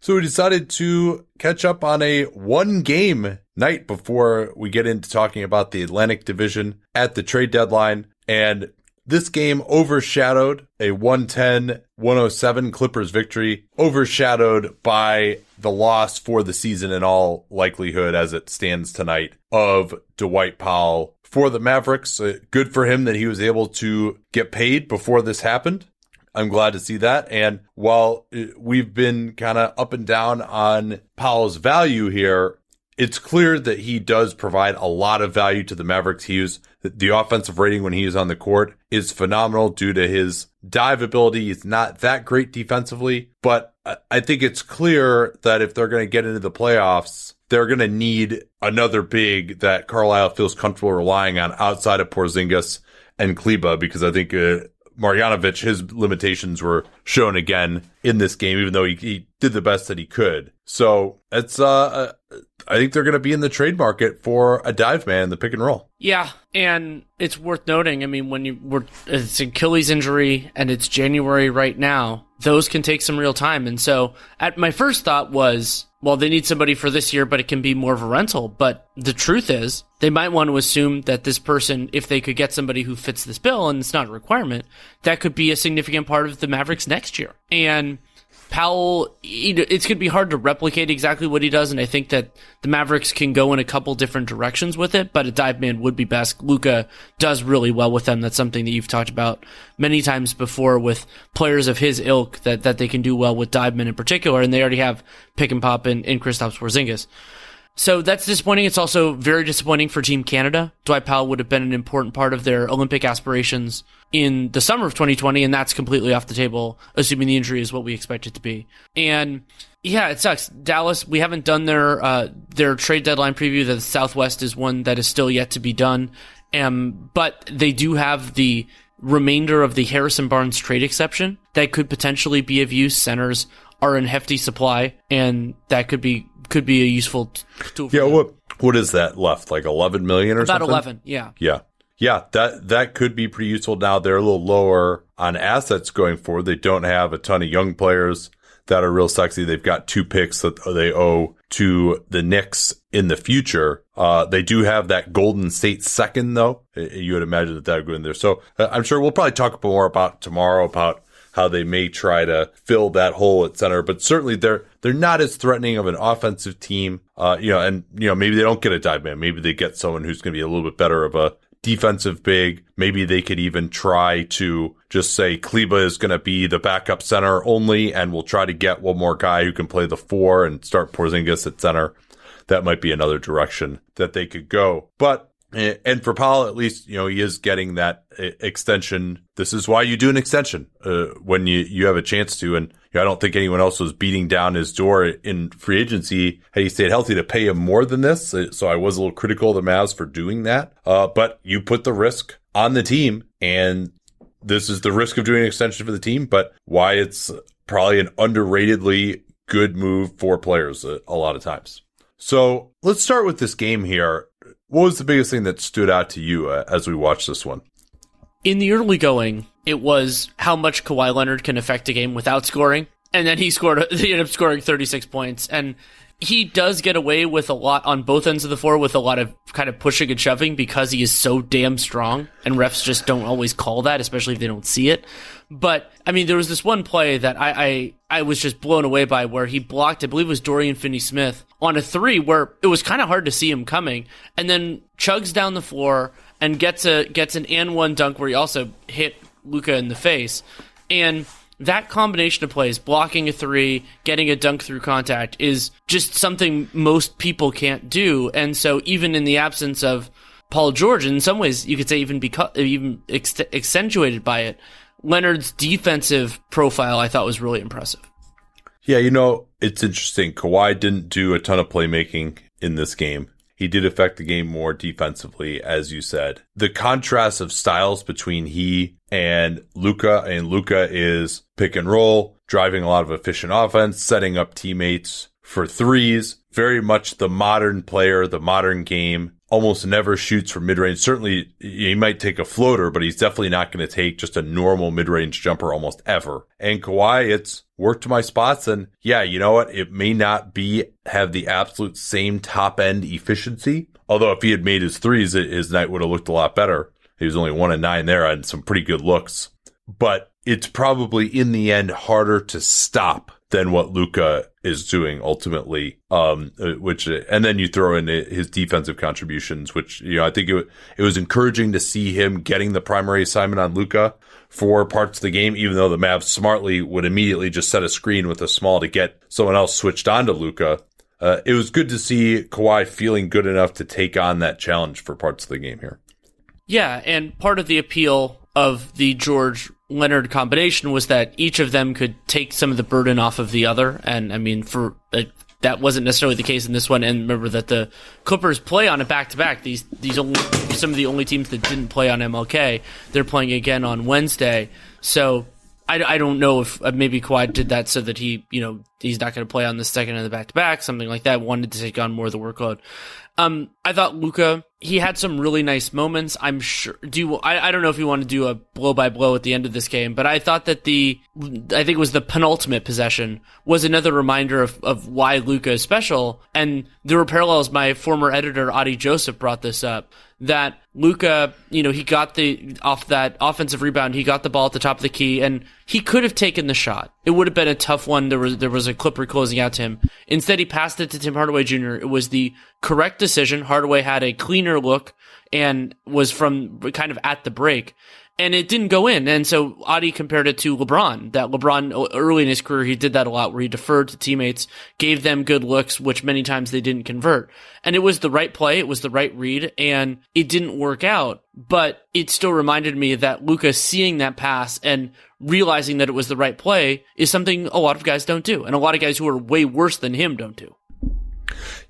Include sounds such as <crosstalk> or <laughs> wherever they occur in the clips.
So we decided to catch up on a one game night before we get into talking about the Atlantic Division at the trade deadline. And this game overshadowed a 110 107 Clippers victory, overshadowed by the loss for the season in all likelihood as it stands tonight of Dwight Powell for the Mavericks. Uh, good for him that he was able to get paid before this happened. I'm glad to see that. And while uh, we've been kind of up and down on Powell's value here, it's clear that he does provide a lot of value to the Mavericks. He was the offensive rating when he is on the court is phenomenal due to his dive ability. He's not that great defensively, but I think it's clear that if they're going to get into the playoffs, they're going to need another big that Carlisle feels comfortable relying on outside of Porzingis and Kleber because I think uh, Marjanovic, his limitations were shown again in this game, even though he, he did the best that he could. So it's, uh, uh I think they're going to be in the trade market for a dive man, the pick and roll. Yeah. And it's worth noting. I mean, when you were, it's Achilles injury and it's January right now, those can take some real time. And so at my first thought was, well, they need somebody for this year, but it can be more of a rental. But the truth is, they might want to assume that this person, if they could get somebody who fits this bill and it's not a requirement, that could be a significant part of the Mavericks next year. And Powell, it's going to be hard to replicate exactly what he does, and I think that the Mavericks can go in a couple different directions with it, but a dive man would be best. Luka does really well with them. That's something that you've talked about many times before with players of his ilk that, that they can do well with dive men in particular, and they already have pick and pop in, Kristaps Porzingis. So that's disappointing. It's also very disappointing for Team Canada. Dwight Powell would have been an important part of their Olympic aspirations in the summer of 2020, and that's completely off the table, assuming the injury is what we expect it to be. And yeah, it sucks. Dallas, we haven't done their uh, their trade deadline preview. The Southwest is one that is still yet to be done. Um, but they do have the remainder of the Harrison Barnes trade exception that could potentially be of use. Centers are in hefty supply, and that could be could be a useful tool. yeah, what what is that left? Like eleven million or something. About something? eleven. Yeah. Yeah. Yeah, that that could be pretty useful. Now they're a little lower on assets going forward. They don't have a ton of young players that are real sexy. They've got two picks that they owe to the Knicks in the future. Uh, they do have that Golden State second though. You would imagine that that would go in there. So uh, I'm sure we'll probably talk more about tomorrow about how they may try to fill that hole at center. But certainly they're they're not as threatening of an offensive team. Uh, you know, and you know maybe they don't get a dive man. Maybe they get someone who's going to be a little bit better of a defensive big. Maybe they could even try to just say Kleber is going to be the backup center only, and we'll try to get one more guy who can play the four and start Porzingis at center. That might be another direction that they could go. But and for Powell, at least, you know, he is getting that extension. This is why you do an extension uh, when you, you have a chance to. And you know, I don't think anyone else was beating down his door in free agency had he stayed healthy to pay him more than this. Uh, so I was a little critical of the Mavs for doing that. Uh, but you put the risk on the team and this is the risk of doing an extension for the team, but why it's probably an underratedly good move for players a, uh, a lot of times. So let's start with this game here. What was the biggest thing that stood out to you uh, as we watched this one? In the early going, it was how much Kawhi Leonard can affect a game without scoring. And then he scored, <laughs> he ended up scoring 36 points. And he does get away with a lot on both ends of the floor with a lot of kind of pushing and shoving because he is so damn strong and refs just don't always call that, especially if they don't see it. But I mean, there was this one play that I, I, I was just blown away by where he blocked, I believe it was Dorian Finney Smith on a three where it was kind of hard to see him coming and then chugs down the floor and gets a, gets an and one dunk where he also hit Luka in the face. And that combination of plays, blocking a three, getting a dunk through contact, is just something most people can't do. And so, even in the absence of Paul George, in some ways, you could say even even ex- accentuated by it, Leonard's defensive profile I thought was really impressive. Yeah, you know, it's interesting. Kawhi didn't do a ton of playmaking in this game. He did affect the game more defensively, as you said. The contrast of styles between he and Luka, and Luka is pick and roll, driving a lot of efficient offense, setting up teammates for threes. Very much the modern player, the modern game. Almost never shoots from mid range. Certainly, he might take a floater, but he's definitely not going to take just a normal mid range jumper almost ever. And Kawhi, it's worked to my spots. And yeah, you know what? It may not be have the absolute same top end efficiency. Although if he had made his threes, his night would have looked a lot better. He was only one and nine there on some pretty good looks, but it's probably in the end harder to stop than what Luka is doing ultimately. Um, uh, which, and then you throw in his defensive contributions, which, you know, I think it, it was encouraging to see him getting the primary assignment on Luka for parts of the game, even though the Mavs smartly would immediately just set a screen with a small to get someone else switched on to Luka. Uh, it was good to see Kawhi feeling good enough to take on that challenge for parts of the game here. Yeah, and part of the appeal of the George Leonard combination was that each of them could take some of the burden off of the other. And I mean, for uh, that wasn't necessarily the case in this one. And remember that the Clippers play on a back to back. These these only some of the only teams that didn't play on MLK. They're playing again on Wednesday. So I, I don't know if uh, maybe Kawhi did that so that he you know he's not going to play on the second of the back to back, something like that. Wanted to take on more of the workload. Um, I thought Luka he had some really nice moments. I'm sure. Do I? I don't know if you want to do a blow by blow at the end of this game, but I thought that the I think it was the penultimate possession was another reminder of of why Luka is special. And there were parallels. My former editor Adi Joseph brought this up that Luka, you know, he got the off that offensive rebound. He got the ball at the top of the key, and he could have taken the shot. It would have been a tough one. There was there was a Clipper closing out to him. Instead, he passed it to Tim Hardaway Jr. It was the correct decision. Hardaway had a cleaner look and was from kind of at the break and it didn't go in. And so Adi compared it to LeBron. That LeBron uh, early in his career, he did that a lot, where he deferred to teammates, gave them good looks, which many times they didn't convert. And it was the right play, it was the right read, and it didn't work out. But it still reminded me that Luka's seeing that pass and realizing that it was the right play is something a lot of guys don't do, and a lot of guys who are way worse than him don't do.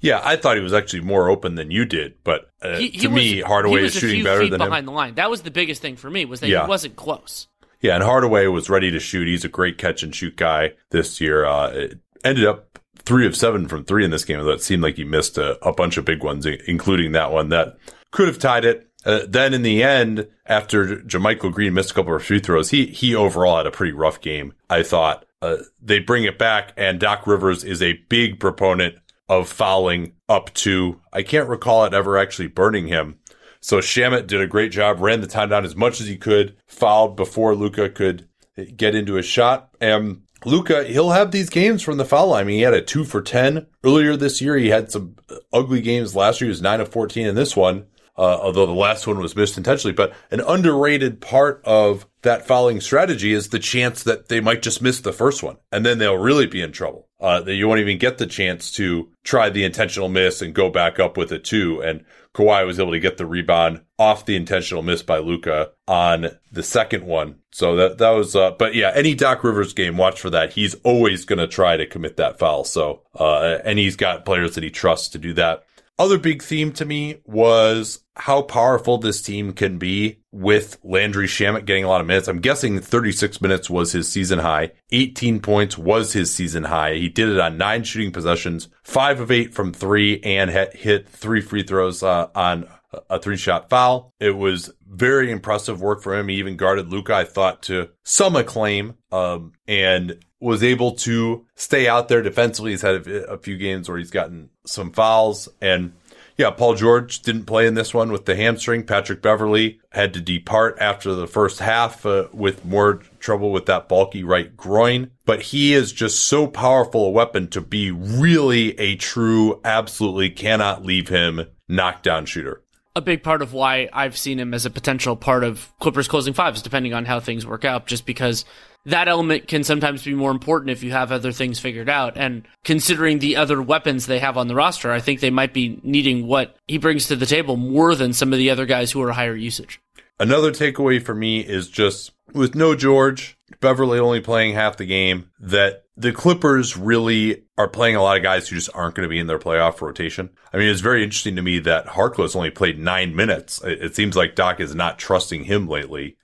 Yeah, I thought he was actually more open than you did, but uh, he, he to was, me, Hardaway is shooting better than behind him. the line. That was the biggest thing for me was that yeah. he wasn't close. Yeah, and Hardaway was ready to shoot. He's a great catch and shoot guy this year. Uh, it ended up three of seven from three in this game. Though it seemed like he missed a, a bunch of big ones, including that one that could have tied it. Uh, then in the end, after JaMychal Green missed a couple of free throws, he he overall had a pretty rough game. I thought uh, they bring it back, and Doc Rivers is a big proponent of fouling up to, I can't recall it ever actually burning him. So Shamet did a great job, ran the time down as much as he could, fouled before Luka could get into a shot. And Luka, he'll have these games from the foul line. I mean, he had a two for 10 earlier this year. He had some ugly games last year. He was nine of 14 in this one. Uh, although the last one was missed intentionally, but an underrated part of that fouling strategy is the chance that they might just miss the first one and then they'll really be in trouble uh, that you won't even get the chance to try the intentional miss and go back up with it too. And Kawhi was able to get the rebound off the intentional miss by Luka on the second one. So that that was, uh, but yeah, any Doc Rivers game, watch for that. He's always going to try to commit that foul. So, uh, and he's got players that he trusts to do that. Other big theme to me was how powerful this team can be with Landry Shamet getting a lot of minutes. I'm guessing 36 minutes was his season high. 18 points was his season high. He did it on nine shooting possessions, five of eight from three, and hit three free throws uh, on a three shot foul. It was very impressive work for him. He even guarded Luka, I thought, to some acclaim, um, and was able to stay out there defensively. He's had a few games where he's gotten some fouls and yeah, Paul George didn't play in this one with the hamstring. Patrick Beverley had to depart after the first half uh, with more trouble with that bulky right groin. But he is just so powerful a weapon to be really a true, absolutely cannot leave him knockdown shooter a big part of why I've seen him as a potential part of Clippers closing fives, depending on how things work out, just because that element can sometimes be more important if you have other things figured out. And considering the other weapons they have on the roster, I think they might be needing what he brings to the table more than some of the other guys who are higher usage. Another takeaway for me is just with no George, Beverley only playing half the game, that the Clippers really are playing a lot of guys who just aren't going to be in their playoff rotation. I mean, it's very interesting to me that Harkless only played nine minutes. It seems like Doc is not trusting him lately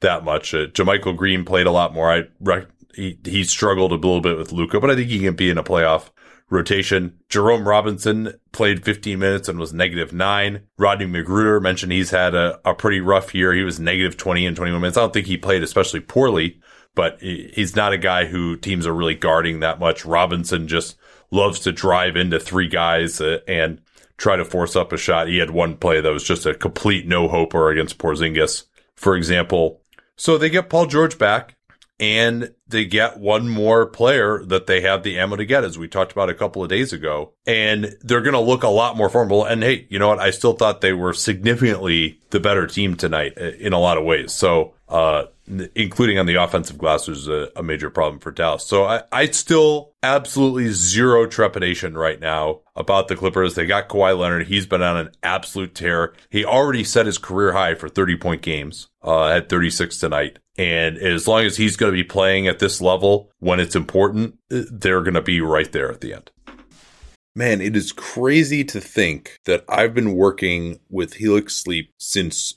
that much. Uh, JaMychal Green played a lot more. I he he struggled a little bit with Luka, but I think he can be in a playoff rotation. Jerome Robinson played 15 minutes and was negative nine. Rodney McGruder mentioned he's had a, a pretty rough year. He was negative 20 and 21 minutes. I don't think he played especially poorly, but he's not a guy who teams are really guarding that much. Robinson just loves to drive into three guys uh, and try to force up a shot. He had one play that was just a complete no hoper against Porzingis, for example. So they get Paul George back and they get one more player that they have the ammo to get, as we talked about a couple of days ago. And they're going to look a lot more formidable. And hey, you know what? I still thought they were significantly the better team tonight uh, in a lot of ways. So, uh, including on the offensive glass, was a, a, major problem for Dallas. So I, I still absolutely zero trepidation right now about the Clippers. They got Kawhi Leonard. He's been on an absolute tear. He already set his career high for 30 point games, uh, at 36 tonight. And as long as he's going to be playing at this level when it's important, they're going to be right there at the end. Man, it is crazy to think that I've been working with Helix Sleep since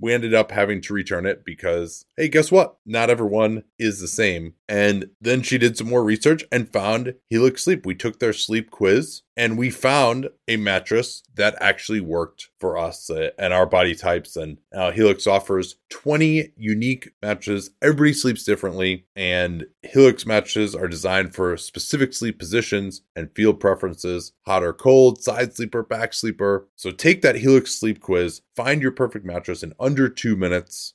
we ended up having to return it because, hey, guess what? Not everyone is the same. And then she did some more research and found Helix Sleep. We took their sleep quiz and we found a mattress that actually worked for us uh, and our body types. And uh, Helix offers 20 unique mattresses. Everybody sleeps differently, and Helix mattresses are designed for specific sleep positions and field preferences hot or cold, side sleeper, back sleeper. So take that Helix sleep quiz, find your perfect mattress in under two minutes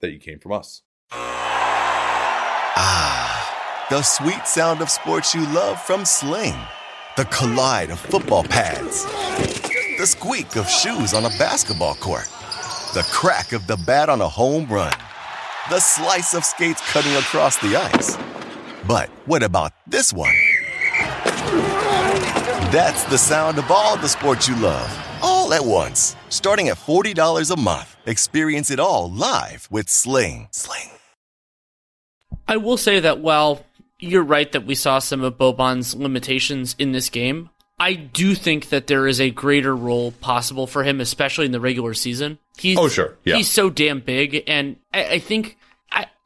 that you came from us. Ah the sweet sound of sports you love from Sling. The collide of football pads. The squeak of shoes on a basketball court. The crack of the bat on a home run. The slice of skates cutting across the ice. But what about this one? That's the sound of all the sports you love, all at once. Starting at $40 a month. Experience it all live with Sling. Sling. I will say that while you're right that we saw some of Boban's limitations in this game. I do think that there is a greater role possible for him, especially in the regular season. He's, oh, sure. Yeah. He's so damn big. And I, I think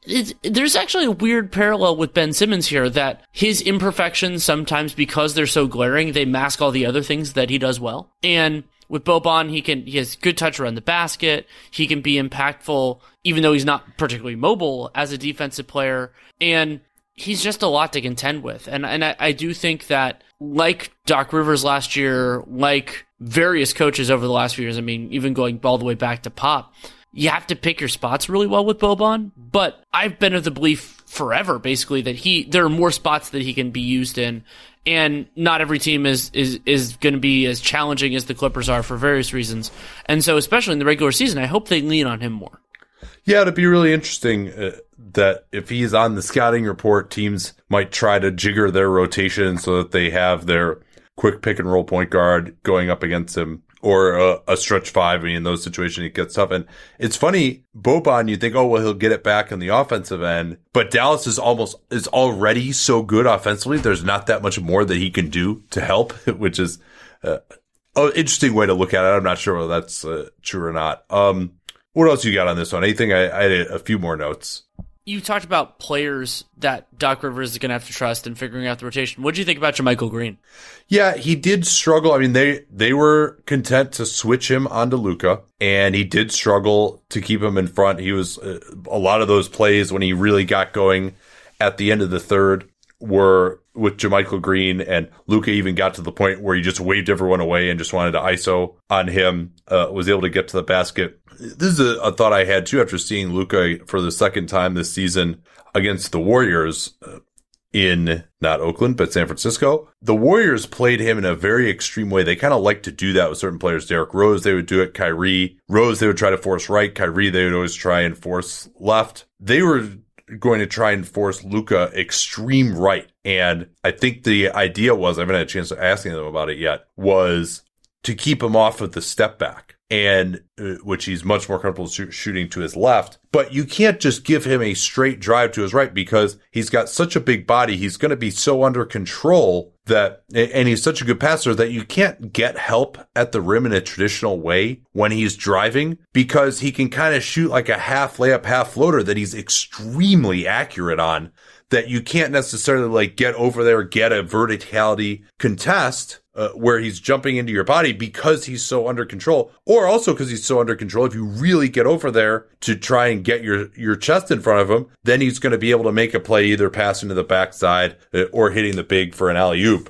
I, there's actually a weird parallel with Ben Simmons here that his imperfections sometimes because they're so glaring, they mask all the other things that he does well. And with Boban, he can he has good touch around the basket. He can be impactful, even though he's not particularly mobile as a defensive player. And he's just a lot to contend with. And and I, I do think that like Doc Rivers last year, like various coaches over the last few years, I mean, even going all the way back to Pop, you have to pick your spots really well with Boban. But I've been of the belief forever, basically, that he there are more spots that he can be used in, and not every team is is is going to be as challenging as the Clippers are for various reasons. And so, especially in the regular season, I hope they lean on him more. Yeah, it'd be really interesting uh, that if he's on the scouting report, teams might try to jigger their rotation so that they have their quick pick and roll point guard going up against him or a, a stretch five. I mean, in those situations, it gets tough. And it's funny, Boban, you think, oh, well, he'll get it back on the offensive end, but Dallas is almost, is already so good offensively. There's not that much more that he can do to help, <laughs> which is, uh, an interesting way to look at it. I'm not sure whether that's uh, true or not. Um, what else you got on this one? Anything? I, I had a few more notes you talked about players that Doc Rivers is going to have to trust in figuring out the rotation. What do you think about JaMychal Green? Yeah, he did struggle. I mean, they they were content to switch him onto Luka, and he did struggle to keep him in front. He was uh, a lot of those plays when he really got going at the end of the third were with JaMychal Green and Luka even got to the point where he just waved everyone away and just wanted to ISO on him, uh, was able to get to the basket. This is a, a thought I had too after seeing Luka for the second time this season against the Warriors uh, in not Oakland, but San Francisco. The Warriors played him in a very extreme way. They kind of like to do that with certain players. Derrick Rose, they would do it. Kyrie Rose, they would try to force right. Kyrie, they would always try and force left. They were going to try and force Luka extreme right. And I think the idea was, I haven't had a chance to asking them about it yet, was to keep him off of the step back and uh, which he's much more comfortable sh- shooting to his left. But you can't just give him a straight drive to his right because he's got such a big body. He's going to be so under control that, and he's such a good passer that you can't get help at the rim in a traditional way when he's driving because he can kind of shoot like a half layup, half floater that he's extremely accurate on that you can't necessarily like get over there, get a verticality contest uh, where he's jumping into your body because he's so under control, or also because he's so under control. If you really get over there to try and get your your chest in front of him, then he's going to be able to make a play either passing to the backside uh, or hitting the big for an alley oop.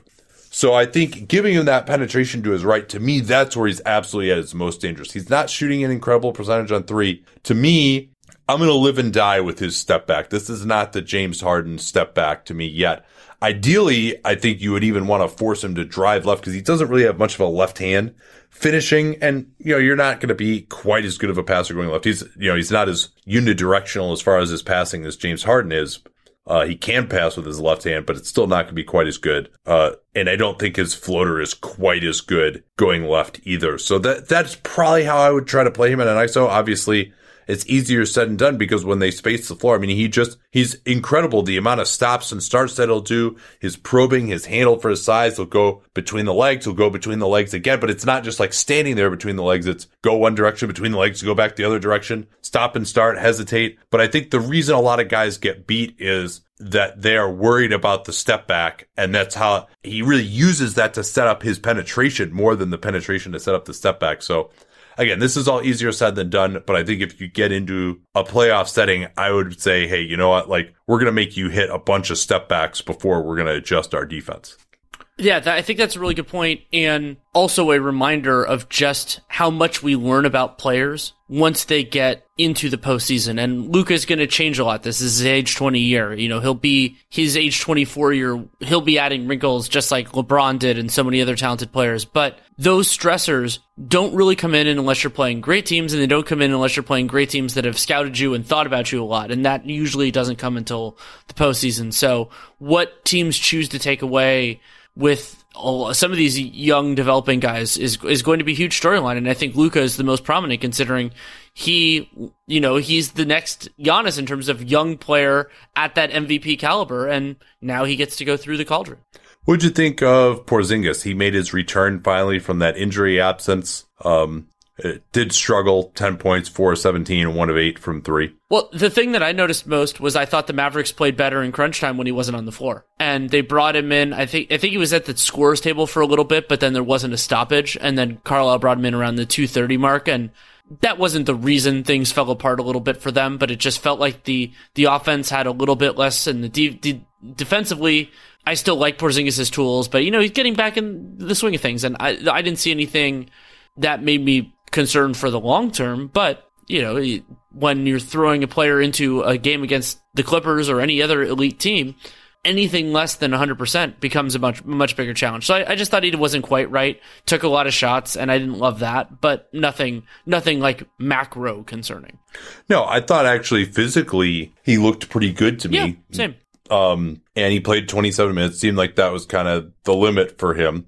So I think giving him that penetration to his right, to me, that's where he's absolutely at his most dangerous. He's not shooting an incredible percentage on three. To me, I'm going to live and die with his step back. This is not the James Harden step back to me yet. Ideally, I think you would even want to force him to drive left because he doesn't really have much of a left hand finishing. And, you know, you're not going to be quite as good of a passer going left. He's, you know, he's not as unidirectional as far as his passing as James Harden is. Uh, he can pass with his left hand, but it's still not going to be quite as good. Uh, and I don't think his floater is quite as good going left either. So that, that's probably how I would try to play him in an ISO. Obviously, it's easier said and done because when they space the floor, I mean, he just, he's incredible. The amount of stops and starts that he'll do, his probing, his handle for his size, he'll go between the legs, he'll go between the legs again, but it's not just like standing there between the legs. It's go one direction between the legs, go back the other direction, stop and start, hesitate. But I think the reason a lot of guys get beat is that they are worried about the step back. And that's how he really uses that to set up his penetration more than the penetration to set up the step back. So again, this is all easier said than done, but I think if you get into a playoff setting, I would say, hey, you know what? Like, we're going to make you hit a bunch of step backs before we're going to adjust our defense. Yeah, that, I think that's a really good point, and also a reminder of just how much we learn about players once they get into the postseason. And Luka's going to change a lot. This is his age 20 year. You know, he'll be his age 24 year. He'll be adding wrinkles just like LeBron did and so many other talented players. But those stressors don't really come in unless you're playing great teams, and they don't come in unless you're playing great teams that have scouted you and thought about you a lot. And that usually doesn't come until the postseason. So what teams choose to take away with some of these young developing guys is is going to be a huge storyline, and I think Luka is the most prominent considering he, you know, he's the next Giannis in terms of young player at that MVP caliber, and now he gets to go through the cauldron. What'd you think of Porzingis? He made his return finally from that injury absence. Um, it did struggle 10 points, 4 of 17, 1 of 8 from 3. Well, the thing that I noticed most was I thought the Mavericks played better in crunch time when he wasn't on the floor. And they brought him in. I think I think he was at the scores table for a little bit, but then there wasn't a stoppage and then Carlisle brought him in around the 230 mark and that wasn't the reason things fell apart a little bit for them, but it just felt like the the offense had a little bit less and the de- defensively I still like Porzingis' tools, but you know, he's getting back in the swing of things and I I didn't see anything that made me concerned for the long term, but you know, when you're throwing a player into a game against the Clippers or any other elite team, anything less than 100% becomes a much much bigger challenge. So I, I, just thought he wasn't quite right. Took a lot of shots, and I didn't love that, but nothing nothing like macro concerning. No, I thought actually physically he looked pretty good to me. Yeah, same. Um, and he played 27 minutes. Seemed like that was kind of the limit for him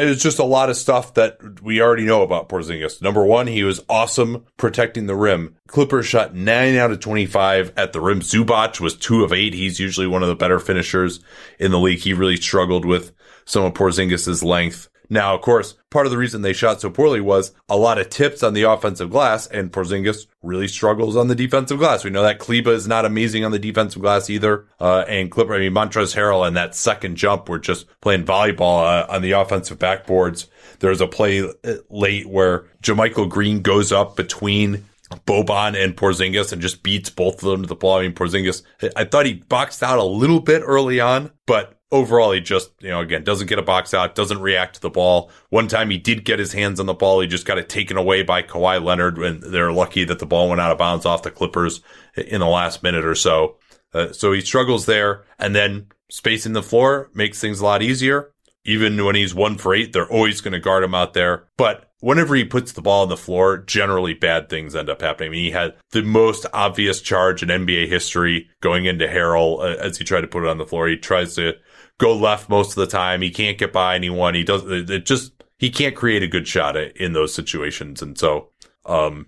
it's just a lot of stuff that we already know about Porzingis. Number one, he was awesome protecting the rim. Clippers shot nine out of 25 at the rim. Zubac was two of eight. He's usually one of the better finishers in the league. He really struggled with some of Porzingis' length. Now, of course, part of the reason they shot so poorly was a lot of tips on the offensive glass, and Porzingis really struggles on the defensive glass. We know that Kleber is not amazing on the defensive glass either. Uh, and Clipper, I mean, Montrezl Harrell and that second jump were just playing volleyball uh, on the offensive backboards. There's a play uh, late where JaMychal Green goes up between Boban and Porzingis and just beats both of them to the ball. I mean, Porzingis, I thought he boxed out a little bit early on, but overall, he just, you know, again, doesn't get a box out, doesn't react to the ball. One time he did get his hands on the ball. He just got it taken away by Kawhi Leonard and they're lucky that the ball went out of bounds off the Clippers in the last minute or so. Uh, so he struggles there and then spacing the floor makes things a lot easier. Even when he's one for eight, they're always going to guard him out there. But whenever he puts the ball on the floor, generally bad things end up happening. I mean, he had the most obvious charge in NBA history going into Harrell uh, as he tried to put it on the floor. He tries to go left most of the time. He can't get by anyone. He does it just he can't create a good shot in those situations. And so, um,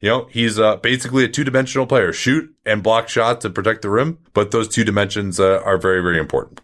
you know, he's uh, basically a two dimensional player: shoot and block shots and protect the rim. But those two dimensions uh, are very very important.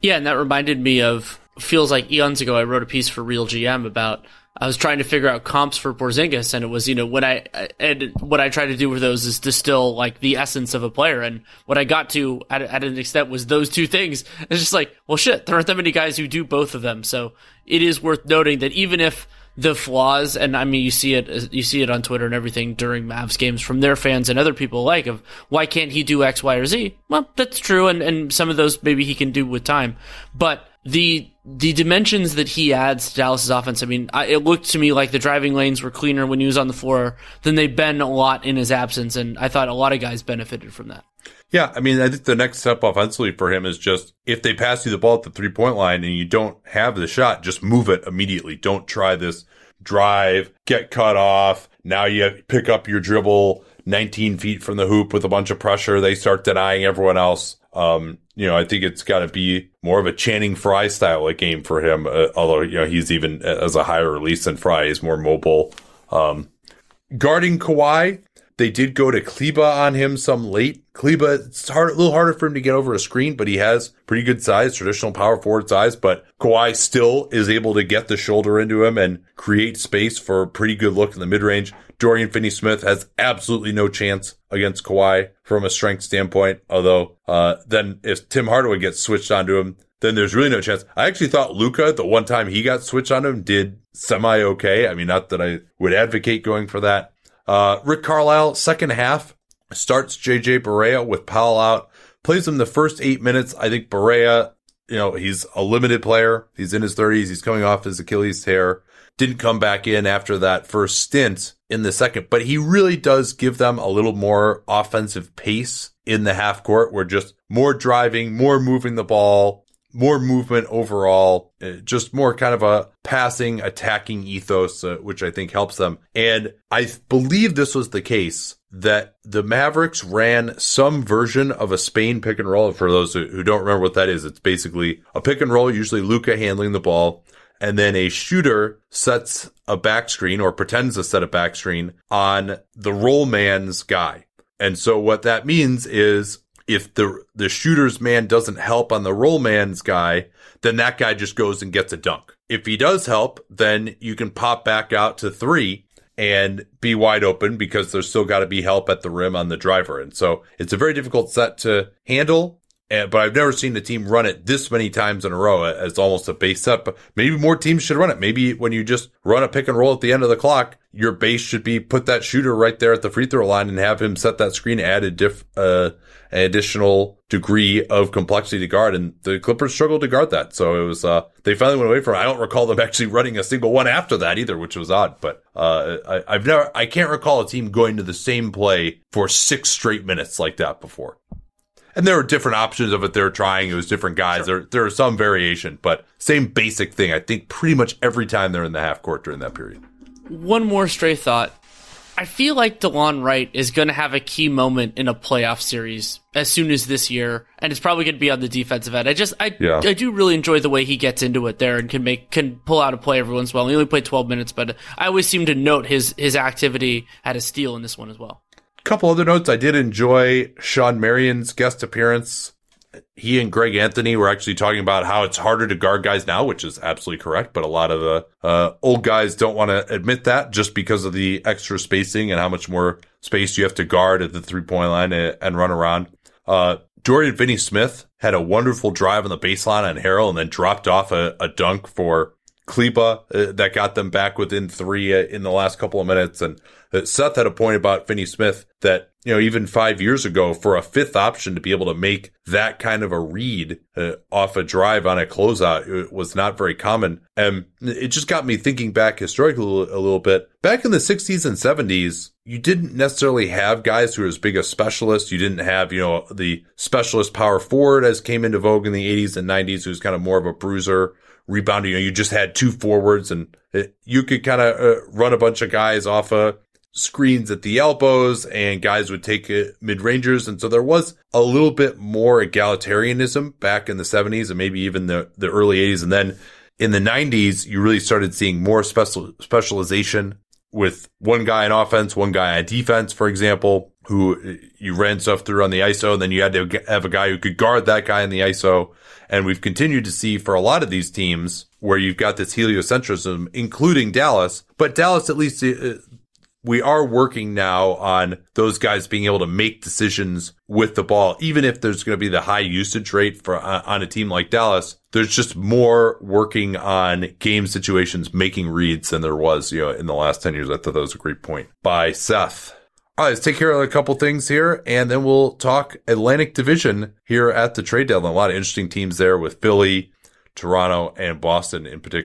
Yeah, and that reminded me of feels like eons ago. I wrote a piece for Real GM about I was trying to figure out comps for Porzingis, and it was you know what I and what I try to do with those is distill like the essence of a player, and what I got to at, at an extent was those two things. It's just like, well, shit, there aren't that many guys who do both of them, so it is worth noting that even if the flaws, and I mean, you see it, you see it on Twitter and everything during Mavs games from their fans and other people alike of why can't he do X, Y, or Z? Well, that's true, and and some of those maybe he can do with time, but the the dimensions that he adds to Dallas's offense. I mean, I, it looked to me like the driving lanes were cleaner when he was on the floor than they've been a lot in his absence, and I thought a lot of guys benefited from that. Yeah, I mean, I think the next step offensively for him is just if they pass you the ball at the three point line and you don't have the shot, just move it immediately. Don't try this drive, get cut off. Now you pick up your dribble 19 feet from the hoop with a bunch of pressure. They start denying everyone else. Um, you know, I think it's got to be more of a Channing Frye style like game for him. Uh, although you know he's even uh, as a higher release than Frye, he's more mobile. Um, guarding Kawhi, they did go to Kleber on him some late. Kleber, it's hard, a little harder for him to get over a screen, but he has pretty good size, traditional power forward size. But Kawhi still is able to get the shoulder into him and create space for a pretty good look in the mid range. Dorian Finney Smith has absolutely no chance against Kawhi from a strength standpoint. Although, uh, then if Tim Hardaway gets switched onto him, then there's really no chance. I actually thought Luka, the one time he got switched on him, did semi okay. I mean, not that I would advocate going for that. Uh, Rick Carlisle, second half, starts JJ Barea with Powell out, plays him the first eight minutes. I think Barea, you know, he's a limited player. He's in his 30s. He's coming off his Achilles tear didn't come back in after that first stint in the second, but he really does give them a little more offensive pace in the half court where just more driving, more moving the ball, more movement overall, uh, just more kind of a passing, attacking ethos, uh, which I think helps them. And I believe this was the case that the Mavericks ran some version of a Spain pick and roll. For those who, who don't remember what that is, it's basically a pick and roll, usually Luka handling the ball and then a shooter sets a back screen or pretends to set a back screen on the roll man's guy. And so what that means is if the the shooter's man doesn't help on the roll man's guy, then that guy just goes and gets a dunk. If he does help, then you can pop back out to three and be wide open because there's still got to be help at the rim on the driver. And so it's a very difficult set to handle. And, but I've never seen a team run it this many times in a row as almost a base set. But maybe more teams should run it. Maybe when you just run a pick and roll at the end of the clock, your base should be put that shooter right there at the free throw line and have him set that screen, add a diff, uh, an additional degree of complexity to guard. And the Clippers struggled to guard that. So it was, uh, they finally went away from it. I don't recall them <laughs> actually running a single one after that either, which was odd. But, uh, I, I've never, I can't recall a team going to the same play for six straight minutes like that before and there were different options of it they were trying. It was different guys. Sure. There, there was some variation, but same basic thing. I think pretty much every time they're in the half court during that period. One more stray thought. I feel like DeLon Wright is going to have a key moment in a playoff series as soon as this year, and it's probably going to be on the defensive end. I just, I, yeah. I do really enjoy the way he gets into it there and can make, can pull out a play every once in a while. He only played 12 minutes, but I always seem to note his, his activity at a steal in this one as well couple other notes. I did enjoy Shawn Marion's guest appearance. He and Greg Anthony were actually talking about how it's harder to guard guys now, which is absolutely correct. But a lot of the uh, old guys don't want to admit that just because of the extra spacing and how much more space you have to guard at the three point line and, and run around. Uh, Dorian Finney Smith had a wonderful drive on the baseline on Harrell and then dropped off a, a dunk for Kleber uh, that got them back within three uh, in the last couple of minutes. And uh, Seth had a point about Finney Smith that, you know, even five years ago for a fifth option to be able to make that kind of a read uh, off a drive on a closeout it was not very common. And it just got me thinking back historically a little bit. Back in the 60s and 70s, you didn't necessarily have guys who were as big as specialists. You didn't have, you know, the specialist power forward as came into vogue in the 80s and 90s, who's kind of more of a bruiser rebounding. You know, you just had two forwards and it, you could kind of uh, run a bunch of guys off of screens at the elbows and guys would take mid rangers. And so there was a little bit more egalitarianism back in the 70s and maybe even the, the early 80s. And then in the 90s, you really started seeing more special specialization with one guy in offense, one guy on defense, for example, who you ran stuff through on the ISO. And then you had to have a guy who could guard that guy in the ISO. And we've continued to see for a lot of these teams where you've got this heliocentrism, including Dallas, but Dallas, at least uh, we are working now on those guys being able to make decisions with the ball, even if there's going to be the high usage rate for uh, on a team like Dallas. There's just more working on game situations, making reads than there was, you know, in the last 10 years. I thought that was a great point by Seth. All right, let's take care of a couple things here, and then we'll talk Atlantic Division here at the trade deadline. A lot of interesting teams there with Philly, Toronto, and Boston in particular.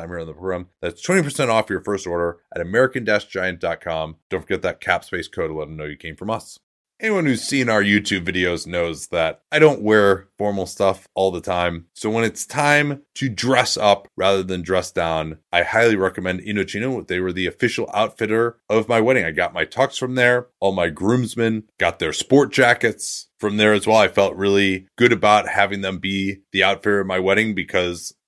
here on the program. That's 20% off your first order at American Giant.com. Don't forget that cap space code to let them know you came from us. Anyone who's seen our YouTube videos knows that I don't wear formal stuff all the time. So when it's time to dress up rather than dress down, I highly recommend Indochino. They were the official outfitter of my wedding. I got my tux from there. All my groomsmen got their sport jackets from there as well. I felt really good about having them be the outfitter of my wedding because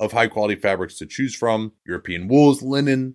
of high quality fabrics to choose from European wools, linen,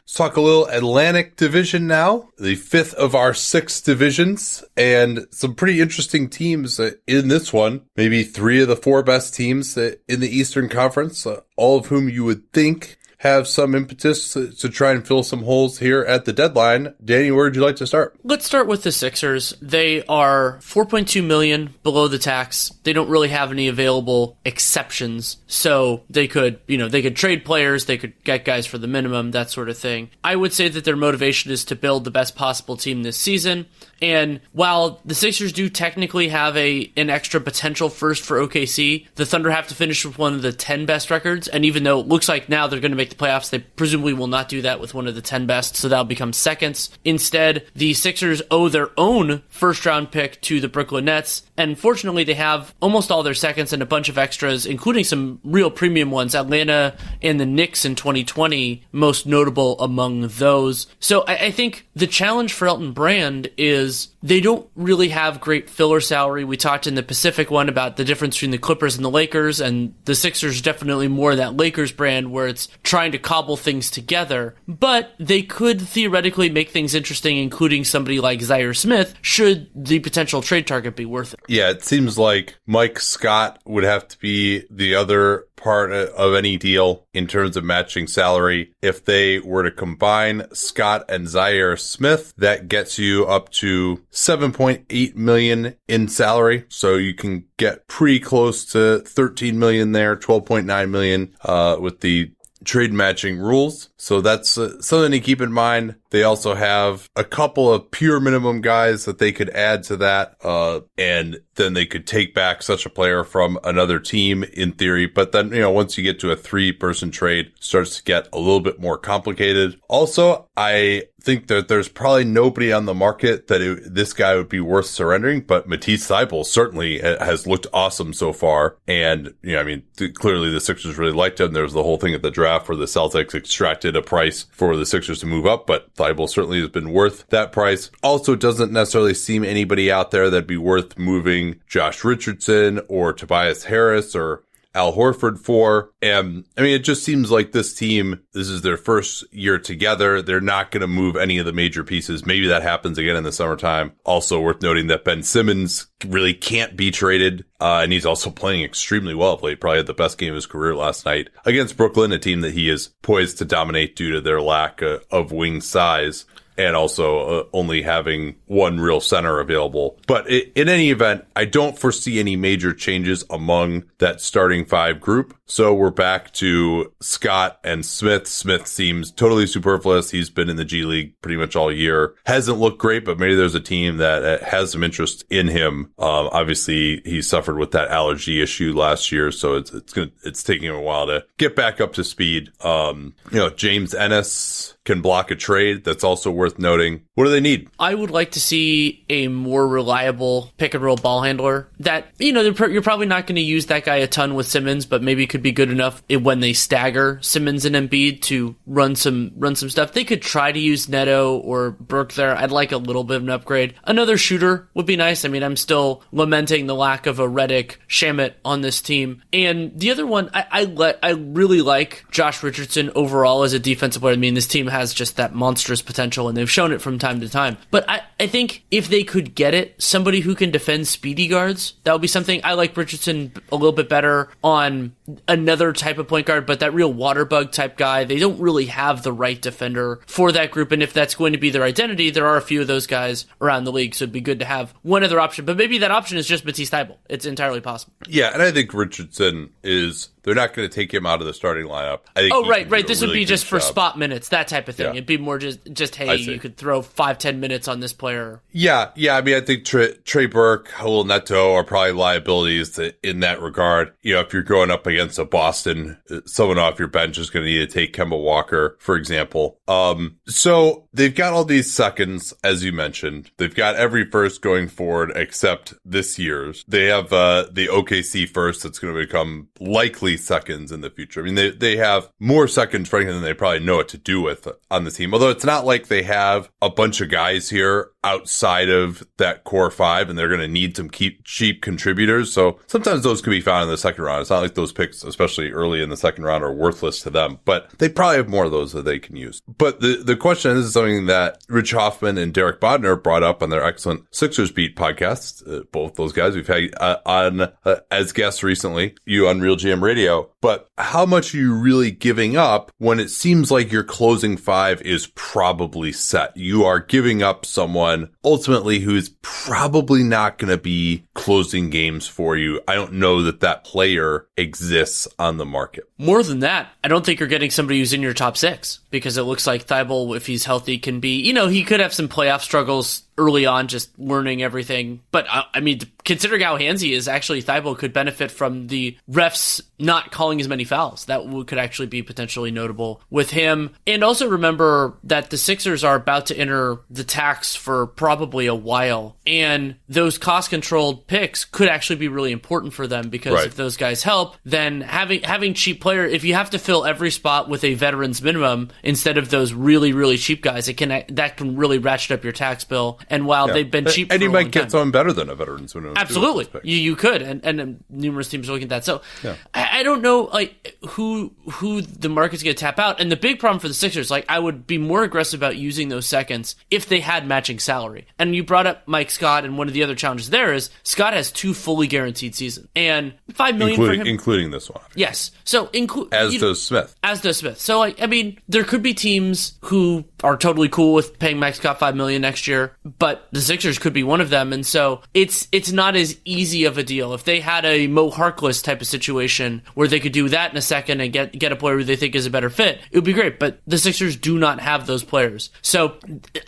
Let's talk a little Atlantic Division now, the fifth of our six divisions, and some pretty interesting teams uh, in this one. Maybe three of the four best teams uh, in the Eastern Conference, uh, all of whom you would think have some impetus to, to, try and fill some holes here at the deadline. Danny, where would you like to start? Let's start with the Sixers. They are 4.2 million below the tax. They don't really have any available exceptions. So they could, you know, they could trade players, they could get guys for the minimum, that sort of thing. I would say that their motivation is to build the best possible team this season. And while the Sixers do technically have a an extra potential first for OKC, the Thunder have to finish with one of the 10 best records. And even though it looks like now they're going to make the playoffs, they presumably will not do that with one of the 10 best, so that'll become seconds. Instead, the Sixers owe their own first round pick to the Brooklyn Nets. And fortunately, they have almost all their seconds and a bunch of extras, including some real premium ones. Atlanta and the Knicks in 2020, most notable among those. So I, I think the challenge for Elton Brand is they don't really have great filler salary. We talked in the Pacific one about the difference between the Clippers and the Lakers, and the Sixers definitely more that Lakers brand where it's trying to cobble things together. But they could theoretically make things interesting, including somebody like Zaire Smith, should the potential trade target be worth it. Yeah, it seems like Mike Scott would have to be the other part of any deal in terms of matching salary. If they were to combine Scott and Zaire Smith, that gets you up to 7.8 million in salary. So you can get pretty close to 13 million there, 12.9 million, uh, with the trade matching rules. So that's uh, something to keep in mind. They also have a couple of pure minimum guys that they could add to that. Uh, and then they could take back such a player from another team in theory. But then, you know, once you get to a three person trade, starts to get a little bit more complicated. Also, I think that there's probably nobody on the market that it, this guy would be worth surrendering, but Matisse Thybulle certainly uh, has looked awesome so far. And, you know, I mean, th- clearly the Sixers really liked him. There was the whole thing at the draft where the Celtics extracted a price for the Sixers to move up, but Thybulle certainly has been worth that price. Also doesn't necessarily seem anybody out there that'd be worth moving Josh Richardson or Tobias Harris or Al Horford for. And I mean, it just seems like this team, this is their first year together. They're not going to move any of the major pieces. Maybe that happens again in the summertime. Also worth noting that Ben Simmons really can't be traded. Uh, and he's also playing extremely well of late. Probably had the best game of his career last night against Brooklyn, a team that he is poised to dominate due to their lack uh, of wing size and also uh, only having one real center available. But it, in any event, I don't foresee any major changes among that starting five group. So we're back to Scott and Smith. Smith seems totally superfluous. He's been in the G League pretty much all year. Hasn't looked great, but maybe there's a team that has some interest in him. Um, obviously, he suffered with that allergy issue last year, so it's it's gonna it's taking him a while to get back up to speed. Um, you know, James Ennis can block a trade. That's also worth noting. What do they need? I would like to see a more reliable pick and roll ball handler. That you know you're probably not going to use that guy a ton with Simmons, but maybe could could be good enough when they stagger Simmons and Embiid to run some run some stuff. They could try to use Neto or Burke there. I'd like a little bit of an upgrade. Another shooter would be nice. I mean, I'm still lamenting the lack of a Redick Shamet on this team. And the other one, I I, let, I really like Josh Richardson overall as a defensive player. I mean, this team has just that monstrous potential, and they've shown it from time to time. But I, I think if they could get it, somebody who can defend speedy guards, that would be something. I like Richardson a little bit better on another type of point guard, but that real water bug type guy, they don't really have the right defender for that group. And if that's going to be their identity, there are a few of those guys around the league. So it'd be good to have one other option. But maybe that option is just Matisse Thybulle. It's entirely possible. Yeah, and I think Richardson is they're not going to take him out of the starting lineup. I think oh, right, right. This really would be just for spot minutes, that type of thing. Yeah. It'd be more just, just hey, you could throw five, ten minutes on this player. Yeah, yeah. I mean, I think Trey, Trey Burke, Raul Neto are probably liabilities in that regard. You know, if you're going up against a Boston, uh, someone off your bench is going to need to take Kemba Walker, for example. Um, so they've got all these seconds, as you mentioned. They've got every first going forward except this year's. They have uh, the OKC first that's going to become likely seconds in the future. I mean, they, they have more seconds, frankly, than they probably know what to do with on the team. Although it's not like they have a bunch of guys here outside of that core five and they're going to need some keep cheap contributors. So sometimes those can be found in the second round. It's not like those picks, especially early in the second round are worthless to them, but they probably have more of those that they can use. But the, the question is something that Rich Hoffman and Derek Bodner brought up on their excellent Sixers Beat podcast. Uh, both those guys we've had uh, on uh, as guests recently, you on Real GM Radio. But how much are you really giving up when it seems like your closing five is probably set? You are giving up someone ultimately who's probably not going to be closing games for you. I don't know that that player exists on the market. More than that, I don't think you're getting somebody who's in your top six because it looks like Thybulle, if he's healthy, can be, you know, he could have some playoff struggles early on, just learning everything. But I, I mean, considering how handsy is, actually Thybulle could benefit from the refs not calling as many fouls. That could actually be potentially notable with him. And also remember that the Sixers are about to enter the tax for probably a while. And those cost controlled picks could actually be really important for them because right. if those guys help, then having having cheap player, if you have to fill every spot with a veterans minimum instead of those really, really cheap guys, it can that can really ratchet up your tax bill. And while yeah. they've been cheap, and you might get time, someone better than a veterans minimum. Absolutely, you, you could, and, and numerous teams are looking at that. So yeah. I, I, don't know like who who the market's going to tap out. And the big problem for the Sixers, like I would be more aggressive about using those seconds if they had matching salary. And you brought up Mike Scott, and one of the other challenges there is Scott has two fully guaranteed seasons and five million including, for him, including this one. Yes, so include as does Smith. As does Smith. So like I mean, there could be teams who are totally cool with paying Max Scott five million next year, but the Sixers could be one of them. And so it's it's not as easy of a deal. If they had a Mo Harkless type of situation where they could do that in a second and get get a player who they think is a better fit, it would be great. But the Sixers do not have those players. So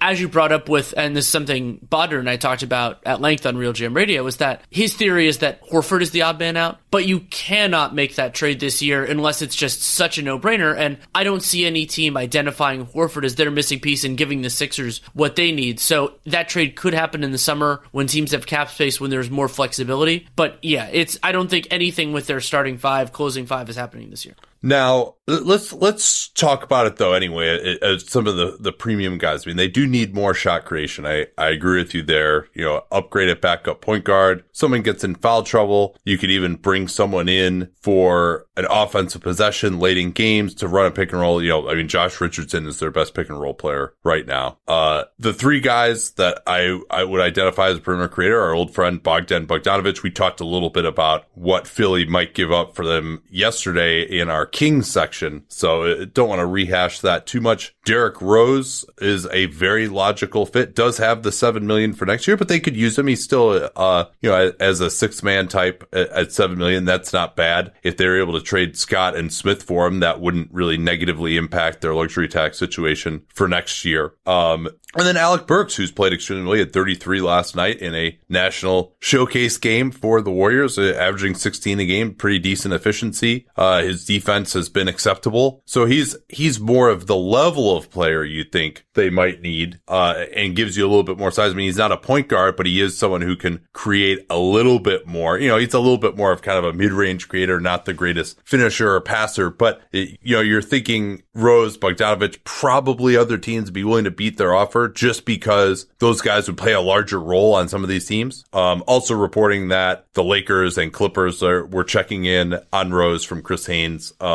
as you brought up with, and this is something Bodner and I talked about at length on Real GM Radio, was that his theory is that Horford is the odd man out, but you cannot make that trade this year unless it's just such a no brainer. And I don't see any team identifying Horford as their missing piece and giving the Sixers what they need. So that trade could happen in the summer when teams have cap space when there's more flexibility. But yeah, it's I don't think anything with their starting five, closing five is happening this year. Now let's let's talk about it though. Anyway, as some of the the premium guys, I mean, they do need more shot creation. I I agree with you there. You know, upgrade at backup point guard. Someone gets in foul trouble, you could even bring someone in for an offensive possession late in games to run a pick and roll. You know, I mean, Josh Richardson is their best pick and roll player right now. Uh, the three guys that I I would identify as a perimeter creator, our old friend Bogdan Bogdanovich. We talked a little bit about what Philly might give up for them yesterday in our Kings section. So uh, don't want to rehash that too much. Derrick Rose is a very logical fit. Does have the seven million for next year, but they could use him. He's still, uh, you know, as a six man type at seven million. That's not bad. If they're able to trade Scott and Smith for him, that wouldn't really negatively impact their luxury tax situation for next year. Um, and then Alec Burks, who's played extremely well, at 33 last night in a national showcase game for the Warriors, uh, averaging 16 a game, pretty decent efficiency. Uh, his defense defense has been acceptable. So he's, he's more of the level of player you think they might need, uh, and gives you a little bit more size. I mean, he's not a point guard, but he is someone who can create a little bit more. You know, he's a little bit more of kind of a mid-range creator, not the greatest finisher or passer, but it, you know, you're thinking Rose, Bogdanovich, probably other teams be willing to beat their offer just because those guys would play a larger role on some of these teams. Um, also reporting that the Lakers and Clippers are, were checking in on Rose from Chris Haynes. Um,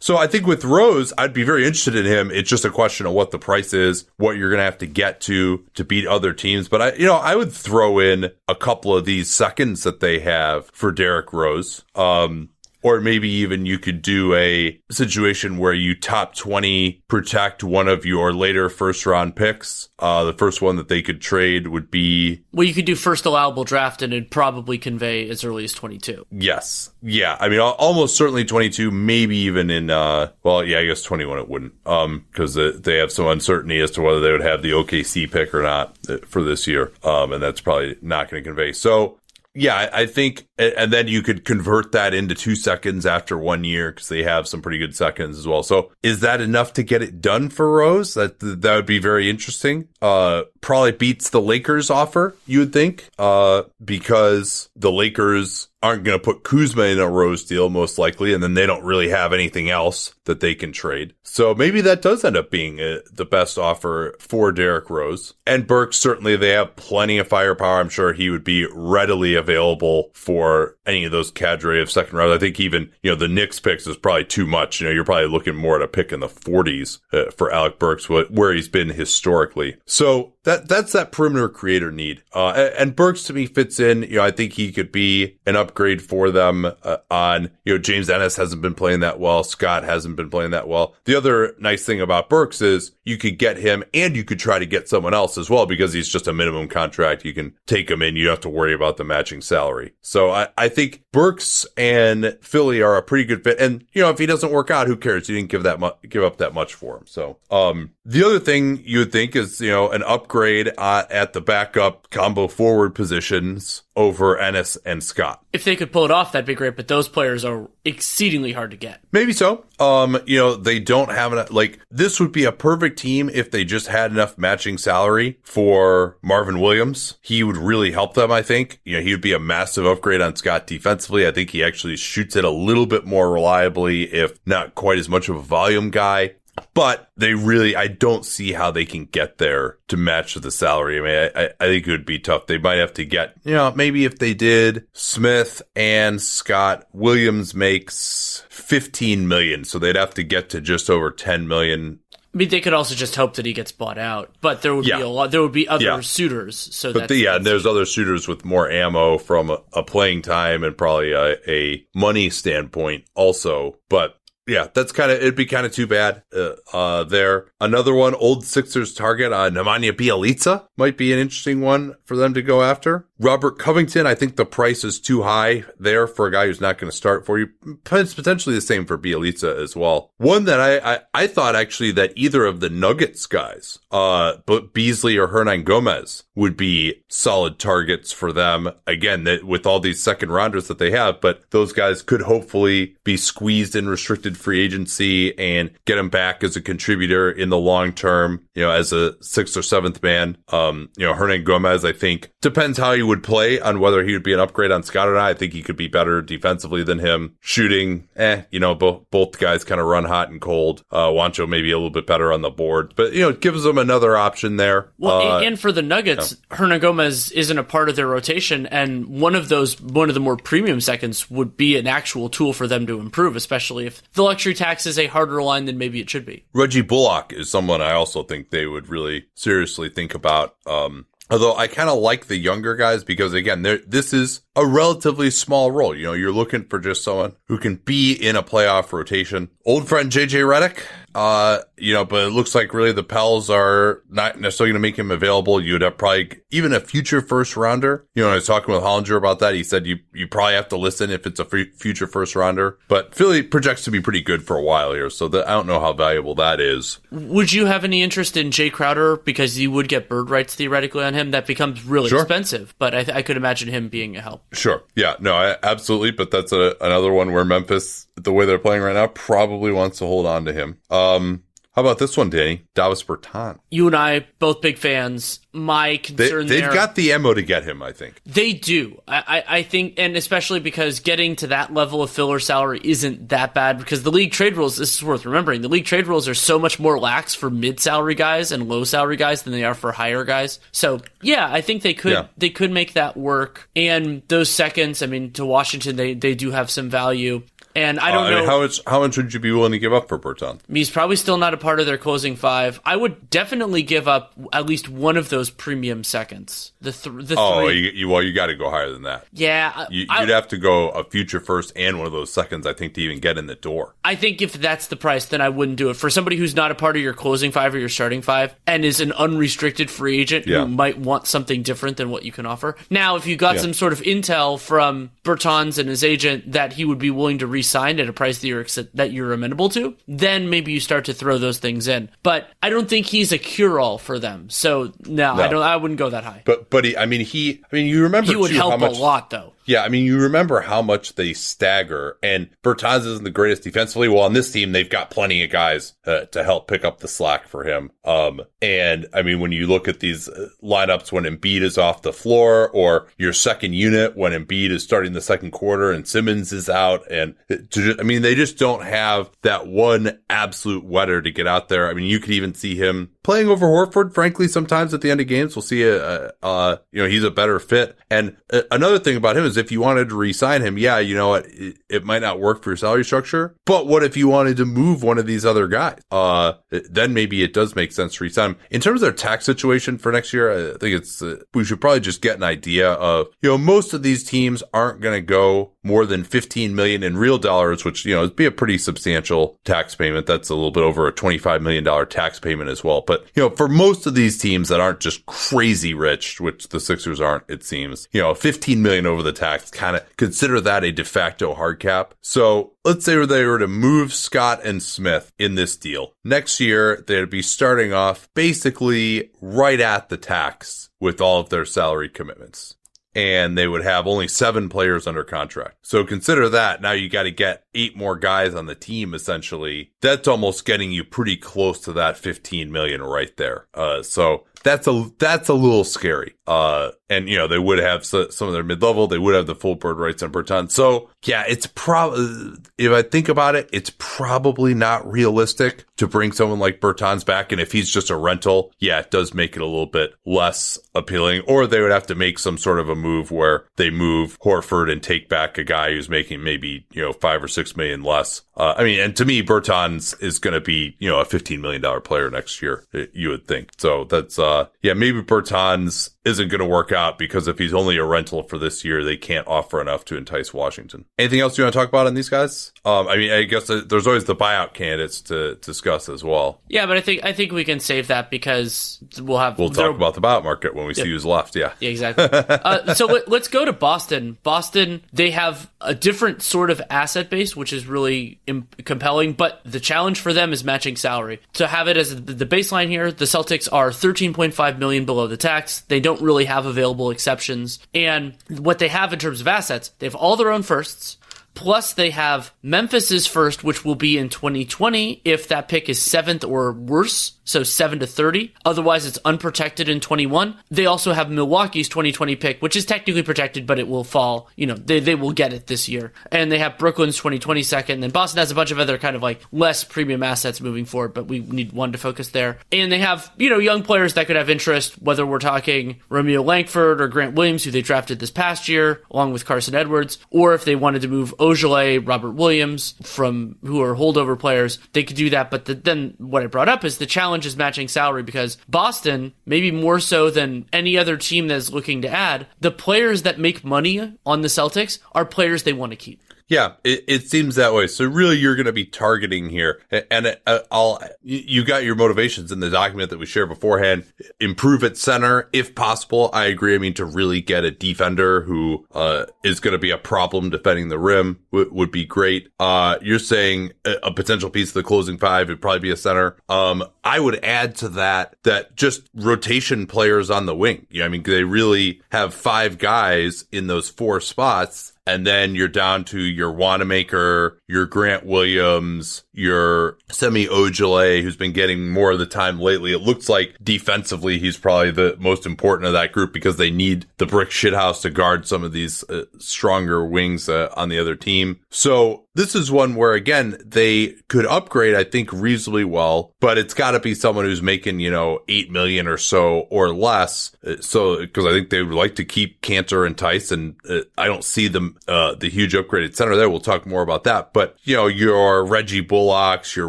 so I think with Rose, I'd be very interested in him. It's just a question of what the price is, what you're going to have to get to to beat other teams. But I, you know, I would throw in a couple of these seconds that they have for Derrick Rose. Um, or maybe even you could do a situation where you top 20 protect one of your later first round picks. Uh, the first one that they could trade would be. Well, you could do first allowable draft and it'd probably convey as early as 22. Yes. Yeah. I mean, almost certainly 22, maybe even in, uh, well, yeah, I guess 21 it wouldn't, um, cause they have some uncertainty as to whether they would have the OKC pick or not uh, for this year. Um, and that's probably not going to convey. So yeah, I think, and then you could convert that into two seconds after one year because they have some pretty good seconds as well. So is that enough to get it done for Rose? That that would be very interesting. Uh, probably beats the Lakers offer, you would think, uh, because the Lakers aren't going to put Kuzma in a Rose deal most likely, and then they don't really have anything else that they can trade. So maybe that does end up being a, uh, the best offer for Derrick Rose. And Burks, certainly they have plenty of firepower. I'm sure he would be readily available for any of those cadre of second round. I think even, you know, the Knicks picks is probably too much. You know, you're probably looking more at a pick in the 40s uh, for Alec Burks, where he's been historically. So that that's that perimeter creator need. Uh, and Burks to me fits in. You know, I think he could be an upgrade for them uh, on. You know, James Ennis hasn't been playing that well. Scott hasn't been playing that well. The other nice thing about Burks is you could get him, and you could try to get someone else as well because he's just a minimum contract. You can take him in. You don't have to worry about the matching salary. So I, I think Burks and Philly are a pretty good fit. And you know, if he doesn't work out, who cares? You didn't give that mu- give up that much for him. So um, the other thing you would think is you know an upgrade upgrade uh, at the backup combo forward positions over Ennis and Scott. If they could pull it off, that'd be great. But those players are exceedingly hard to get. Maybe so. Um, you know, they don't have enough. Like this would be a perfect team if they just had enough matching salary for Marvin Williams. He would really help them. I think. You know, he would be a massive upgrade on Scott defensively. I think he actually shoots it a little bit more reliably, if not quite as much of a volume guy. But they really, I don't see how they can get there to match the salary. I mean, I, I think it would be tough. They might have to get, you know, maybe if they did Smith and Scott Williams makes 15 million. So they'd have to get to just over 10 million. I mean, they could also just hope that he gets bought out, but there would yeah. be a lot. There would be other yeah. suitors. So, but the, yeah, there's other suitors with more ammo from a, a playing time and probably a, a money standpoint also. But yeah, that's kind of it'd be kind of too bad uh, uh, there. Another one, old Sixers target, uh, Nemanja Bjelica might be an interesting one for them to go after. Robert Covington, I think the price is too high there for a guy who's not going to start for you. It's Potentially the same for Bjelica as well. One that I, I, I thought actually that either of the Nuggets guys, uh, but Beasley or Hernangomez would be solid targets for them. Again, that with all these second rounders that they have, but those guys could hopefully be squeezed in restricted free agency and get him back as a contributor in the long term, you know, as a sixth or seventh man. Um, you know, Hernangomez, I think depends how he would play on whether he would be an upgrade on Scott or not. I think he could be better defensively than him. Shooting, eh, you know, both both guys kind of run hot and cold. Uh, Juancho maybe a little bit better on the board, but you know, it gives them another option there. Well, uh, and for the Nuggets, yeah. Hernangomez isn't a part of their rotation, and one of those, one of the more premium seconds would be an actual tool for them to improve, especially if the luxury tax is a harder line than maybe it should be. Reggie Bullock is someone I also think they would really seriously think about. Um, Although I kind of like the younger guys because again, this is a relatively small role. You know, you're looking for just someone who can be in a playoff rotation. Old friend JJ Redick, Uh, you know, but it looks like really the Pels are not necessarily going to make him available. You'd have probably even a future first rounder. You know, I was talking with Hollinger about that. He said you you probably have to listen if it's a future first rounder. But Philly projects to be pretty good for a while here, so that I don't know how valuable that is. Would you have any interest in Jae Crowder because you would get bird rights theoretically on him? That becomes really sure. expensive, but I, th- I, could imagine him being a help. Sure, yeah, no, I, absolutely. But that's a, another one where Memphis, the way they're playing right now, probably wants to hold on to him. Um, how about this one, Danny? Davis Bertan. You and I, both big fans. My concern there. they, have got the ammo to get him, I think. They do. I, I, I, think, and especially because getting to that level of filler salary isn't that bad because the league trade rules, this is worth remembering, the league trade rules are so much more lax for mid salary guys and low salary guys than they are for higher guys. So yeah, I think they could, yeah. they could make that work. And those seconds, I mean, to Washington, they, they do have some value. And I don't uh, know I mean, how much how much would you be willing to give up for Bertan? He's probably still not a part of their closing five. I would definitely give up at least one of those premium seconds. The th- the oh, three. You, you, well, you got to go higher than that. Yeah, you, would have to go a future first and one of those seconds. I think to even get in the door. I think if that's the price, then I wouldn't do it for somebody who's not a part of your closing five or your starting five and is an unrestricted free agent yeah. who might want something different than what you can offer. Now, if you got yeah. some sort of intel from Bertans and his agent that he would be willing to re-sign at a price that you're that you're amenable to, then maybe you start to throw those things in. But I don't think he's a cure-all for them. So no, no. I don't. I wouldn't go that high. But but he, I mean he. I mean you remember he would too, help much, a lot though. Yeah, I mean, you remember how much they stagger, and Bertans isn't the greatest defensively. Well, on this team, they've got plenty of guys uh, to help pick up the slack for him. Um, and I mean, when you look at these uh, lineups when Embiid is off the floor, or your second unit when Embiid is starting the second quarter and Simmons is out, and to, I mean, they just don't have that one absolute wetter to get out there. I mean, you could even see him playing over Horford. Frankly, sometimes at the end of games, we'll see a, a, a you know he's a better fit. And uh, another thing about him is if you wanted to re-sign him, yeah, you know what, it, it, might not work for your salary structure. But what if you wanted to move one of these other guys? Uh, then maybe it does make sense to re-sign him. In terms of their tax situation for next year, I think it's uh, we should probably just get an idea of you know most of these teams aren't going to go more than 15 million in real dollars, which, you know, would be a pretty substantial tax payment. That's a little bit over a $25 million tax payment as well. But, you know, for most of these teams that aren't just crazy rich, which the Sixers aren't, it seems, you know, 15 million over the tax, kind of consider that a de facto hard cap. So let's say they were to move Scott and Smith in this deal. Next year, they'd be starting off basically right at the tax with all of their salary commitments and they would have only seven players under contract. So consider that. Now you got to get eight more guys on the team essentially. That's almost getting you pretty close to that 15 million right there. Uh, so that's a that's a little scary. Uh, and you know they would have some of their mid level. They would have the full bird rights on Bertan. So yeah, it's probably if I think about it, it's probably not realistic to bring someone like Bertans back. And if he's just a rental, yeah, it does make it a little bit less appealing. Or they would have to make some sort of a move where they move Horford and take back a guy who's making maybe you know five or six million less. Uh, I mean, and to me, Bertans is going to be you know a fifteen million dollar player next year. You would think. So that's uh yeah, maybe Bertans isn't going to work out because if he's only a rental for this year, they can't offer enough to entice Washington. Anything else you want to talk about on these guys? Um, I mean, I guess there's always the buyout candidates to discuss as well. Yeah, but I think I think we can save that because we'll have we'll talk about the buyout market when we yeah. see who's left. Yeah, yeah exactly. uh, <laughs> so let, us go to Boston. Boston, they have a different sort of asset base, which is really imp- compelling. But the challenge for them is matching salary. To have it as the baseline here, the Celtics are 13.5 million below the tax. They don't don't really have available exceptions. And what they have in terms of assets, they have all their own firsts. Plus, they have Memphis's first, which will be in 2020 if that pick is seventh or worse so 7 to 30. Otherwise, it's unprotected in 21. They also have Milwaukee's 2020 pick, which is technically protected, but it will fall. You know, they, they will get it this year. And they have Brooklyn's 2020 second. And Boston has a bunch of other kind of like less premium assets moving forward, but we need one to focus there. And they have, you know, young players that could have interest, whether we're talking Romeo Langford or Grant Williams, who they drafted this past year, along with Carson Edwards, or if they wanted to move Ojeleye, Robert Williams from who are holdover players, they could do that. But the, then what I brought up is the challenge challenge is matching salary because Boston, maybe more so than any other team that's looking to add, the players that make money on the Celtics are players they want to keep. Yeah, it, it seems that way. So really, you're going to be targeting here, and uh, I'll you got your motivations in the document that we shared beforehand. Improve at center if possible. I agree. I mean, to really get a defender who uh, is going to be a problem defending the rim w- would be great. Uh, you're saying a, a, potential piece of the closing five would probably be a center. Um, I would add to that that just rotation players on the wing. Yeah, I mean, they really have five guys in those four spots and then you're down to your Wanamaker, your Grant Williams, your Semi Ojeleye, who's been getting more of the time lately. It looks like defensively he's probably the most important of that group because they need the brick shithouse to guard some of these uh, stronger wings uh, on the other team. So this is one where again they could upgrade, I think, reasonably well, but it's got to be someone who's making you know eight million or so or less. Uh, so because I think they would like to keep Kanter and Theis. Uh, I don't see them uh, the huge upgraded center there. We'll talk more about that. But you know your Reggie Bullocks, your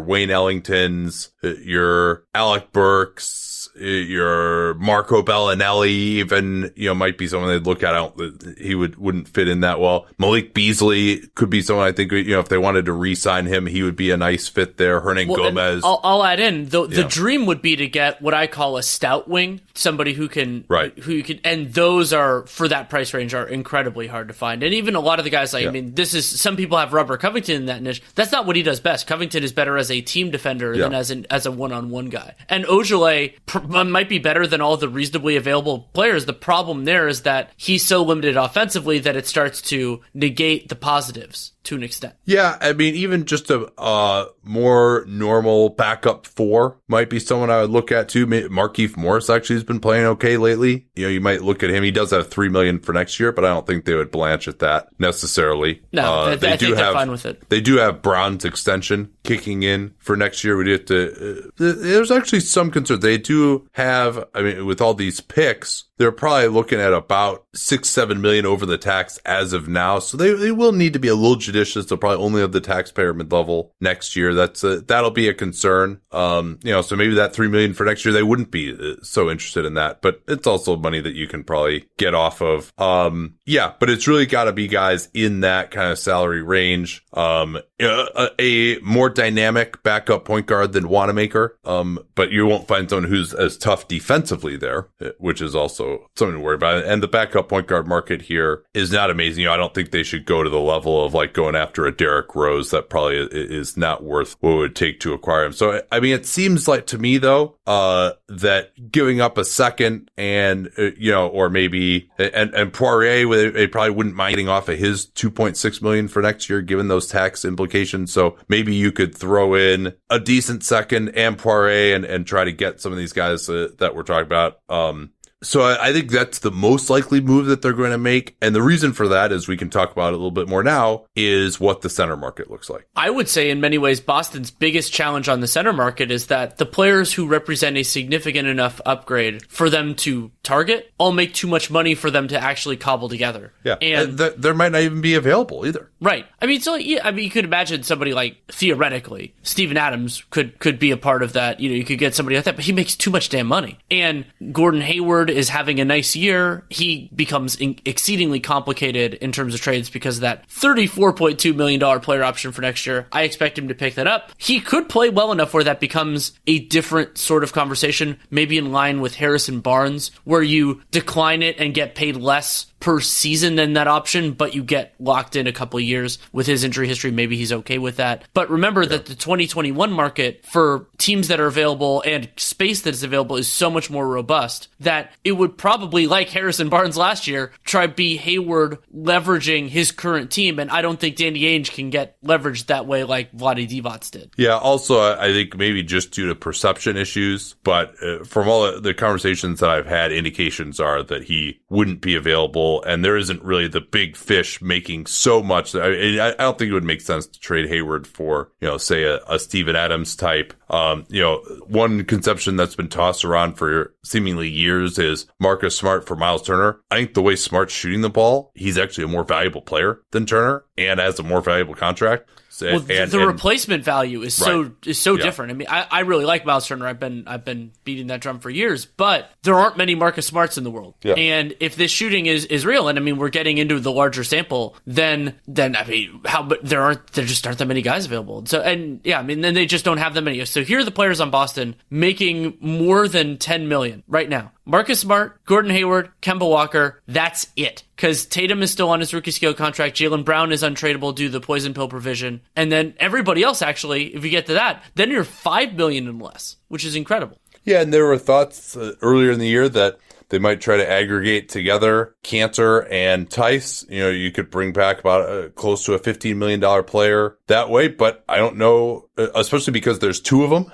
Wayne Ellingtons, uh, your Alec Burks Uh, your Marco Belinelli even, you know, might be someone they'd look at. I don't, he would, wouldn't fit in that well. Malik Beasley could be someone I think, you know, if they wanted to re-sign him, he would be a nice fit there. Hernan well, Gomez. I'll, I'll, add in the, the yeah. dream would be to get what I call a stout wing, somebody who can, right. who you can, and those are for that price range are incredibly hard to find. And even a lot of the guys like, yeah. I mean, this is, some people have Robert Covington in that niche. That's not what he does best. Covington is better as a team defender yeah. than as an, as a one-on-one guy. And Ojeleye might be better than all the reasonably available players. The problem there is that he's so limited offensively that it starts to negate the positives to an extent. Yeah, I mean, even just a uh, more normal backup four might be someone I would look at too. Markieff Morris actually has been playing okay lately. You know, you might look at him. He does have three million for next year, but I don't think they would blanch at that necessarily. No, uh, they, I do have fine with it. They do have Brown's extension kicking in for next year. We do have to. Uh, there's actually some concern. They do have. I mean, with all these picks, they're probably looking at about six, seven million over the tax as of now. So they, they will need to be a little judicious. They'll probably only have the taxpayer mid level next year. That's a, that'll be a concern. Um, you know, so maybe that three million for next year, they wouldn't be uh, so interested in that, but it's also money that you can probably get off of. Um, yeah, but it's really got to be guys in that kind of salary range. Um, a, a, more dynamic backup point guard than Wanamaker. Um, but you won't find someone who's as tough defensively there, uh, which is also something to worry about. And the backup point guard market here is not amazing. You know, I don't think they should go to the level of like going after a Derrick Rose. That probably is not worth what it would take to acquire him. So, I mean, it seems like to me though, uh, that giving up a second and, uh, you know, or maybe, and, and Poirier, they probably wouldn't mind getting off of his 2.6 million for next year, given those tax implications. So maybe you could throw in a decent second and Poirier and, and try to get some of these guys uh, that we're talking about. Um, so I, I, think that's the most likely move that they're going to make. And the reason for that is we can talk about it a little bit more now, is what the center market looks like. I would say in many ways, Boston's biggest challenge on the center market is that the players who represent a significant enough upgrade for them to target all make too much money for them to actually cobble together. Yeah. And th- there might not even be available either. Right. I mean, so yeah, I mean, you could imagine somebody like theoretically, Steven Adams could, could be a part of that. You know, you could get somebody like that, but he makes too much damn money. And Gordon Hayward is having a nice year, he becomes in- exceedingly complicated in terms of trades because of that $34.2 million player option for next year. I expect him to pick that up. He could play well enough where that becomes a different sort of conversation, maybe in line with Harrison Barnes, where you decline it and get paid less per season than that option, but you get locked in a couple years with his injury history. Maybe he's okay with that. But remember yeah. that the 2021 market for teams that are available and space that is available is so much more robust that it would probably, like Harrison Barnes last year, try be Hayward leveraging his current team. And I don't think Danny Ainge can get leveraged that way like Vlade Divac did. Yeah. Also, I think maybe just due to perception issues, but uh, from all the conversations that I've had, indications are that he wouldn't be available and there isn't really the big fish making so much. I, I don't think it would make sense to trade Hayward for, you know, say a, a Steven Adams type. Um, you know, one conception that's been tossed around for seemingly years is Marcus Smart for Miles Turner. I think the way Smart's shooting the ball, he's actually a more valuable player than Turner and has a more valuable contract. Well, and, the and, replacement value is right. so is so yeah. different. I mean, I, I really like Miles Turner. I've been I've been beating that drum for years, but there aren't many Marcus Smarts in the world. Yeah. And if this shooting is is real. And I mean, we're getting into the larger sample. Then, then I mean, how? But there aren't there just aren't that many guys available. So and yeah, I mean, then they just don't have that many. So here are the players on Boston making more than 10 million right now. Marcus Smart, Gordon Hayward, Kemba Walker. That's it. Because Tatum is still on his rookie scale contract. Jaylen Brown is untradeable due to the poison pill provision. And then everybody else, actually, if you get to that, then you're 5 million and less, which is incredible. Yeah, and there were thoughts uh, earlier in the year that they might try to aggregate together Kanter and Theis. You know, you could bring back about uh, close to a $15 million player that way, but I don't know, especially because there's two of them.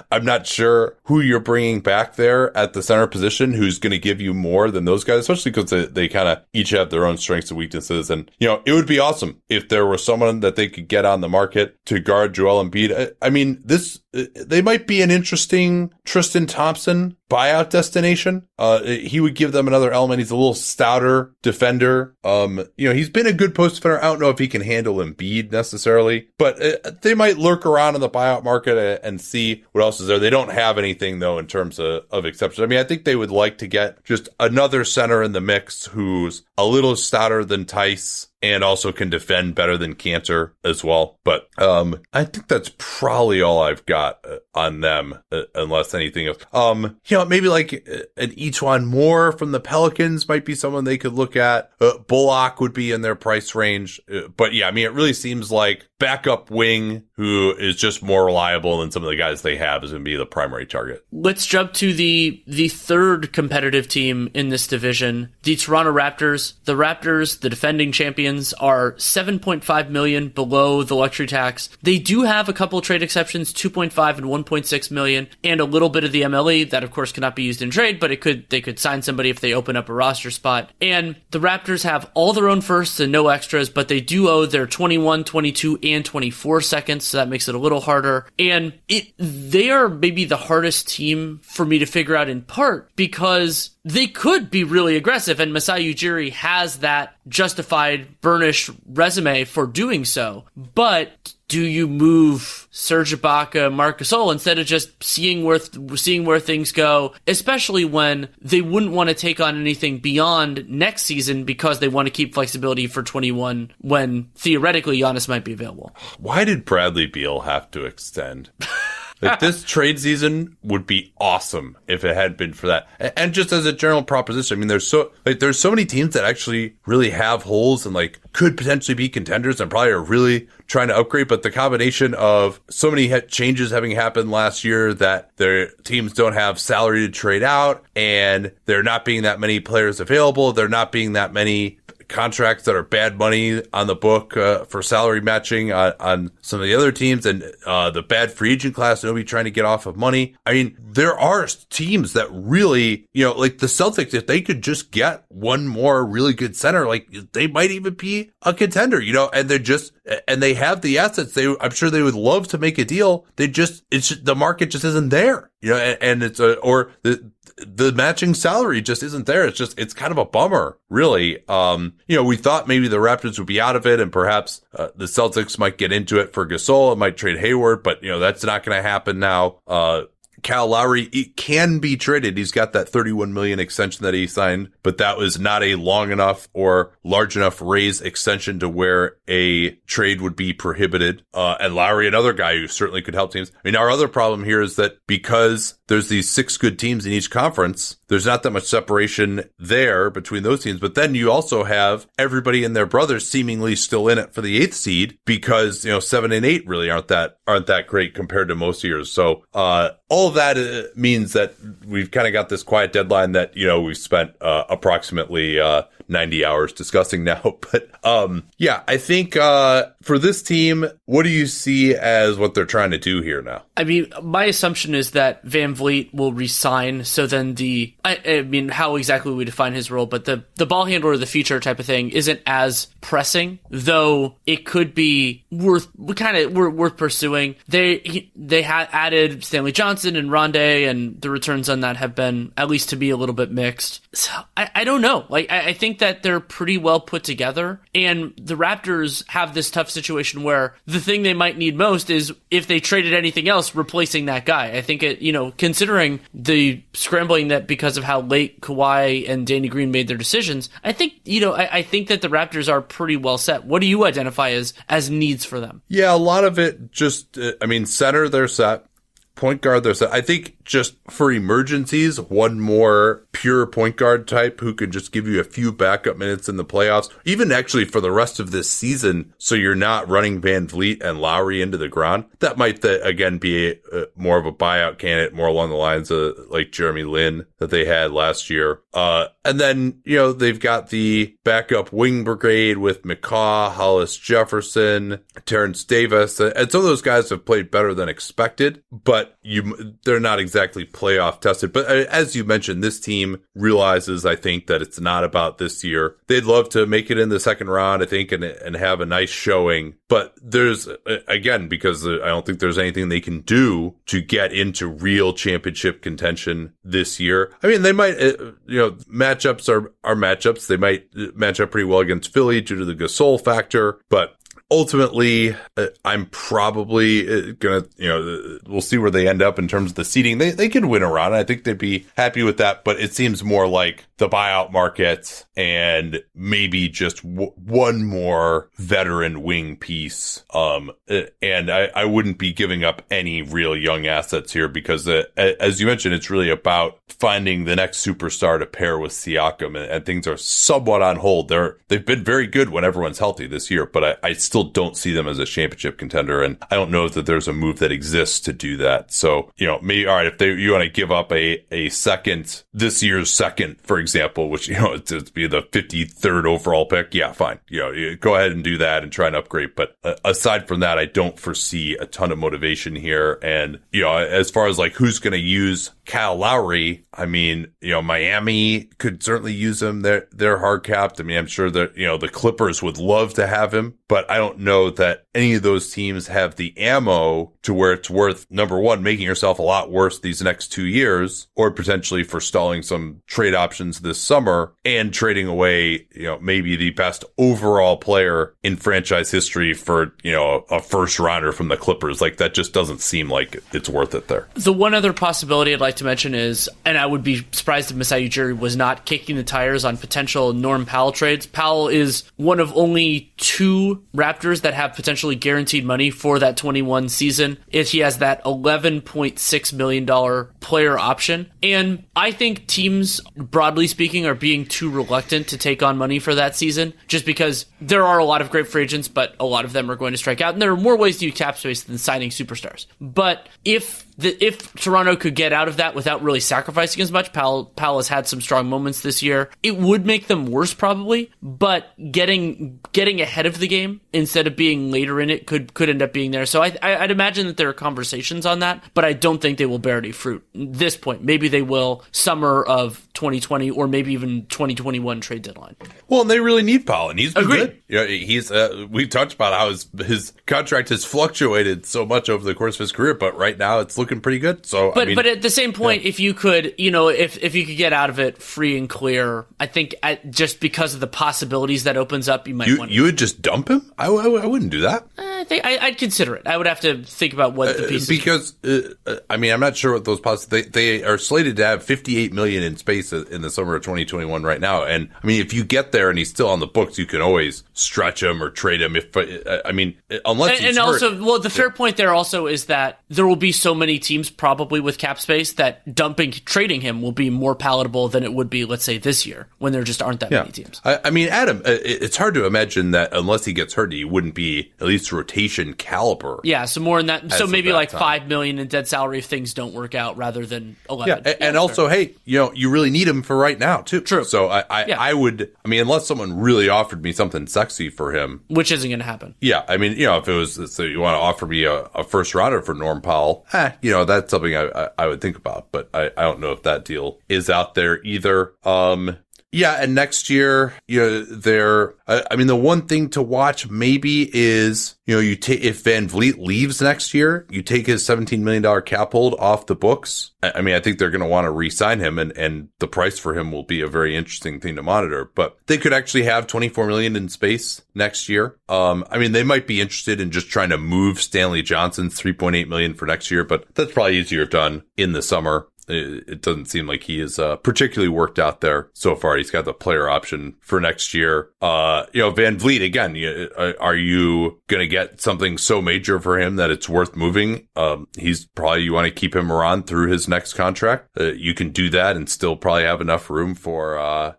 <laughs> I'm not sure who you're bringing back there at the center position who's going to give you more than those guys, especially because they, they kind of each have their own strengths and weaknesses. And, you know, it would be awesome if there was someone that they could get on the market to guard Joel Embiid. I, I mean, this, uh, they might be an interesting Tristan Thompson buyout destination. Uh, he would give them another element. He's a little stouter defender. Um, you know, he's been a good post defender. I don't know if he can handle Embiid necessarily, but uh, they might lurk around in the buyout market and see what else is there. They don't have anything though in terms of, of exceptions. I mean, I think they would like to get just another center in the mix who's a little stouter than Theis and also can defend better than Kanter as well. But um, I think that's probably all I've got uh, on them, uh, unless anything else. Um, you know, maybe like an E'Twaun Moore from the Pelicans might be someone they could look at. Uh, Bullock would be in their price range, uh, but yeah, I mean, it really seems like backup wing who is just more reliable than some of the guys they have is going to be the primary target. Let's jump to the the third competitive team in this division, the Toronto Raptors. The Raptors, the defending champions, are 7.5 million below the luxury tax. They do have a couple trade exceptions, 2.5 and 1.6 million, and a little bit of the MLE that of course cannot be used in trade, but it could they could sign somebody if they open up a roster spot. And the Raptors have all their own firsts and no extras, but they do owe their 21, 22, and and 24 seconds, so that makes it a little harder. And it they are maybe the hardest team for me to figure out in part because they could be really aggressive, and Masai Ujiri has that justified burnish resume for doing so. But do you move Serge Ibaka, Marcus Gasol instead of just seeing where seeing where things go? Especially when they wouldn't want to take on anything beyond next season because they want to keep flexibility for 21 when theoretically Giannis might be available. Why did Bradley Beal have to extend? <laughs> Like this trade season would be awesome if it had been for that. And just as a general proposition, I mean, there's so like there's so many teams that actually really have holes and like could potentially be contenders and probably are really trying to upgrade. But the combination of so many changes having happened last year that their teams don't have salary to trade out and there not being that many players available, there not being that many contracts that are bad money on the book uh, for salary matching on, on, some of the other teams and uh, the bad free agent class, nobody trying to get off of money. I mean, there are teams that really, you know, like the Celtics, if they could just get one more really good center, like they might even be a contender, you know, and they're just, and they have the assets. They, I'm sure they would love to make a deal. They just, it's the market just isn't there, you know, and, and it's a, or the, the matching salary just isn't there. It's just, it's kind of a bummer, really. Um, you know, we thought maybe the Raptors would be out of it and perhaps uh, the Celtics might get into it for Gasol. It might trade Hayward, but you know, that's not going to happen now. Uh, Kyle Lowry it can be traded. He's got that 31 million extension that he signed, but that was not a long enough or large enough raise extension to where a trade would be prohibited. Uh, and Lowry, another guy who certainly could help teams. I mean, our other problem here is that because there's these six good teams in each conference, there's not that much separation there between those teams. But then you also have everybody and their brothers seemingly still in it for the eighth seed because, you know, seven and eight really aren't that, aren't that great compared to most years. So, uh, all of that uh, means that we've kind of got this quiet deadline that, you know, we've spent, uh, approximately, uh, 90 hours discussing now. <laughs> But um, yeah, I think uh, for this team, what do you see as what they're trying to do here now? I mean, my assumption is that VanVleet will resign. So then the, I, I mean, how exactly we define his role, but the, the ball handler of the future type of thing isn't as pressing, though it could be worth, we kind of, worth pursuing. They, they had added Stanley Johnson and Rondae, and the returns on that have been, at least to be a little bit mixed. So I, I don't know. Like, I, I think that they're pretty well put together. And the Raptors have this tough situation where the thing they might need most is if they traded anything else, replacing that guy. I think it, you know, considering the scrambling that because of how late Kawhi and Danny Green made their decisions, I think, you know, I, I think that the Raptors are pretty well set. What do you identify as, as needs for them? Yeah, a lot of it just, I mean, center, they're set. Point guard, they're set. I think just for emergencies, one more pure point guard type who can just give you a few backup minutes in the playoffs, even actually for the rest of this season. So you're not running Van Vleet and Lowry into the ground. That might, the, again, be a, a, more of a buyout candidate, more along the lines of like Jeremy Lin that they had last year. Uh, and then, you know, they've got the backup wing brigade with McCaw, Hollis Jefferson, Terence Davis. And some of those guys have played better than expected, but you, they're not exactly playoff tested. But uh, as you mentioned, this team realizes, I think, that it's not about this year. They'd love to make it in the second round, I think, and, and have a nice showing. But there's, uh, again, because I don't think there's anything they can do to get into real championship contention this year. I mean, they might, uh, you know, matchups are, are matchups. They might match up pretty well against Philly due to the Gasol factor, but ultimately, uh, I'm probably uh, gonna, you know, we'll see where they end up in terms of the seating. They they could win a round. I think they'd be happy with that, but it seems more like the buyout market and maybe just w- one more veteran wing piece. Um, uh, and I, I wouldn't be giving up any real young assets here because, uh, as you mentioned, it's really about finding the next superstar to pair with Siakam, and, and things are somewhat on hold. They're they've been very good when everyone's healthy this year, but I, I still don't see them as a championship contender, and I don't know that there's a move that exists to do that. So you know, maybe all right if they you want to give up a a second this year's second, for example, which <laughs> you know to be the 53rd overall pick, yeah, fine, you know, go ahead and do that and try and upgrade. But uh, aside from that, I don't foresee a ton of motivation here, and you know, as far as like who's going to use Kyle Lowry, I mean, you know, Miami could certainly use him. They're, they're hard capped. I mean, I'm sure that, you know, the Clippers would love to have him, but I don't know that any of those teams have the ammo to where it's worth number one, making yourself a lot worse these next two years or potentially forestalling some trade options this summer and trading away, you know, maybe the best overall player in franchise history for, you know, a first rounder from the Clippers. Like that just doesn't seem like it's worth it there. The one other possibility I'd like to mention is, and I would be surprised if Masai Ujiri was not kicking the tires on potential Norm Powell trades. Powell is one of only two Raptors that have potentially guaranteed money for that 21 season. If he has that 11.6 million dollar player option, and I think teams, broadly speaking, are being too reluctant to take on money for that season, just because there are a lot of great free agents, but a lot of them are going to strike out, and there are more ways to use cap space than signing superstars. But if the, if Toronto could get out of that without really sacrificing as much, Powell, Powell has had some strong moments this year. It would make them worse probably, but getting getting ahead of the game instead of being later in it could could end up being there. So I, I would imagine that there are conversations on that, but I don't think they will bear any fruit this point. Maybe they will summer of 2020 or maybe even 2021 trade deadline. Well, and they really need Powell, and he's been Agreed. good. You know, he's uh, we talked about how his his contract has fluctuated so much over the course of his career, but right now it's looking pretty good. So, But I mean, but at the same point, if you could, you know, if if you could get out of it free and clear, I think at, just because of the possibilities that opens up, you might you want. you would just dump him? I, I, I wouldn't do that I think I, I'd consider it. I would have to think about what the pieces. because uh, uh, I mean I'm not sure what those possi they they are slated to have 58 million in space in the summer of 2021 right now, and I mean if you get there and he's still on the books, you can always stretch him or trade him. If uh, I mean unless and, and also, well, the fair point there also is that there will be so many teams probably with cap space that dumping, trading him will be more palatable than it would be, let's say, this year when there just aren't that many teams. I, I mean, Adam, uh, it- it's hard to imagine that unless he gets hurt, he wouldn't be at least rotation caliber. Yeah, so more in that. So maybe that like time. five million in dead salary if things don't work out, rather than Yeah, eleven. a- and also, hey, you know, you really need him for right now too. True. So I, I, Yeah. I would, I mean, unless someone really offered me something sexy for him, which isn't going to happen. yeah, I mean, you know, if it was, so you want to offer me a, a first rounder for Norm Powell, eh, you know, that's something I, I, I would think about, but I, I don't know if that deal is out there either. Um, yeah, and next year, you know, they're. I, I mean, the one thing to watch maybe is you know you take if VanVleet leaves next year, you take his seventeen million dollar cap hold off the books. I, I mean, I think they're going to want to re-sign him, and and the price for him will be a very interesting thing to monitor. But they could actually have twenty four million in space next year. Um, I mean, they might be interested in just trying to move Stanley Johnson's three point eight million for next year, but that's probably easier done in the summer it doesn't seem like he is uh, particularly worked out there so far. He's got the player option for next year. Uh, you know, VanVleet again. You, uh, are you going to get something so major for him that it's worth moving? Um, he's probably you want to keep him around through his next contract. Uh, you can do that and still probably have enough room for uh,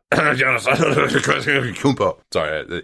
<laughs> Sorry,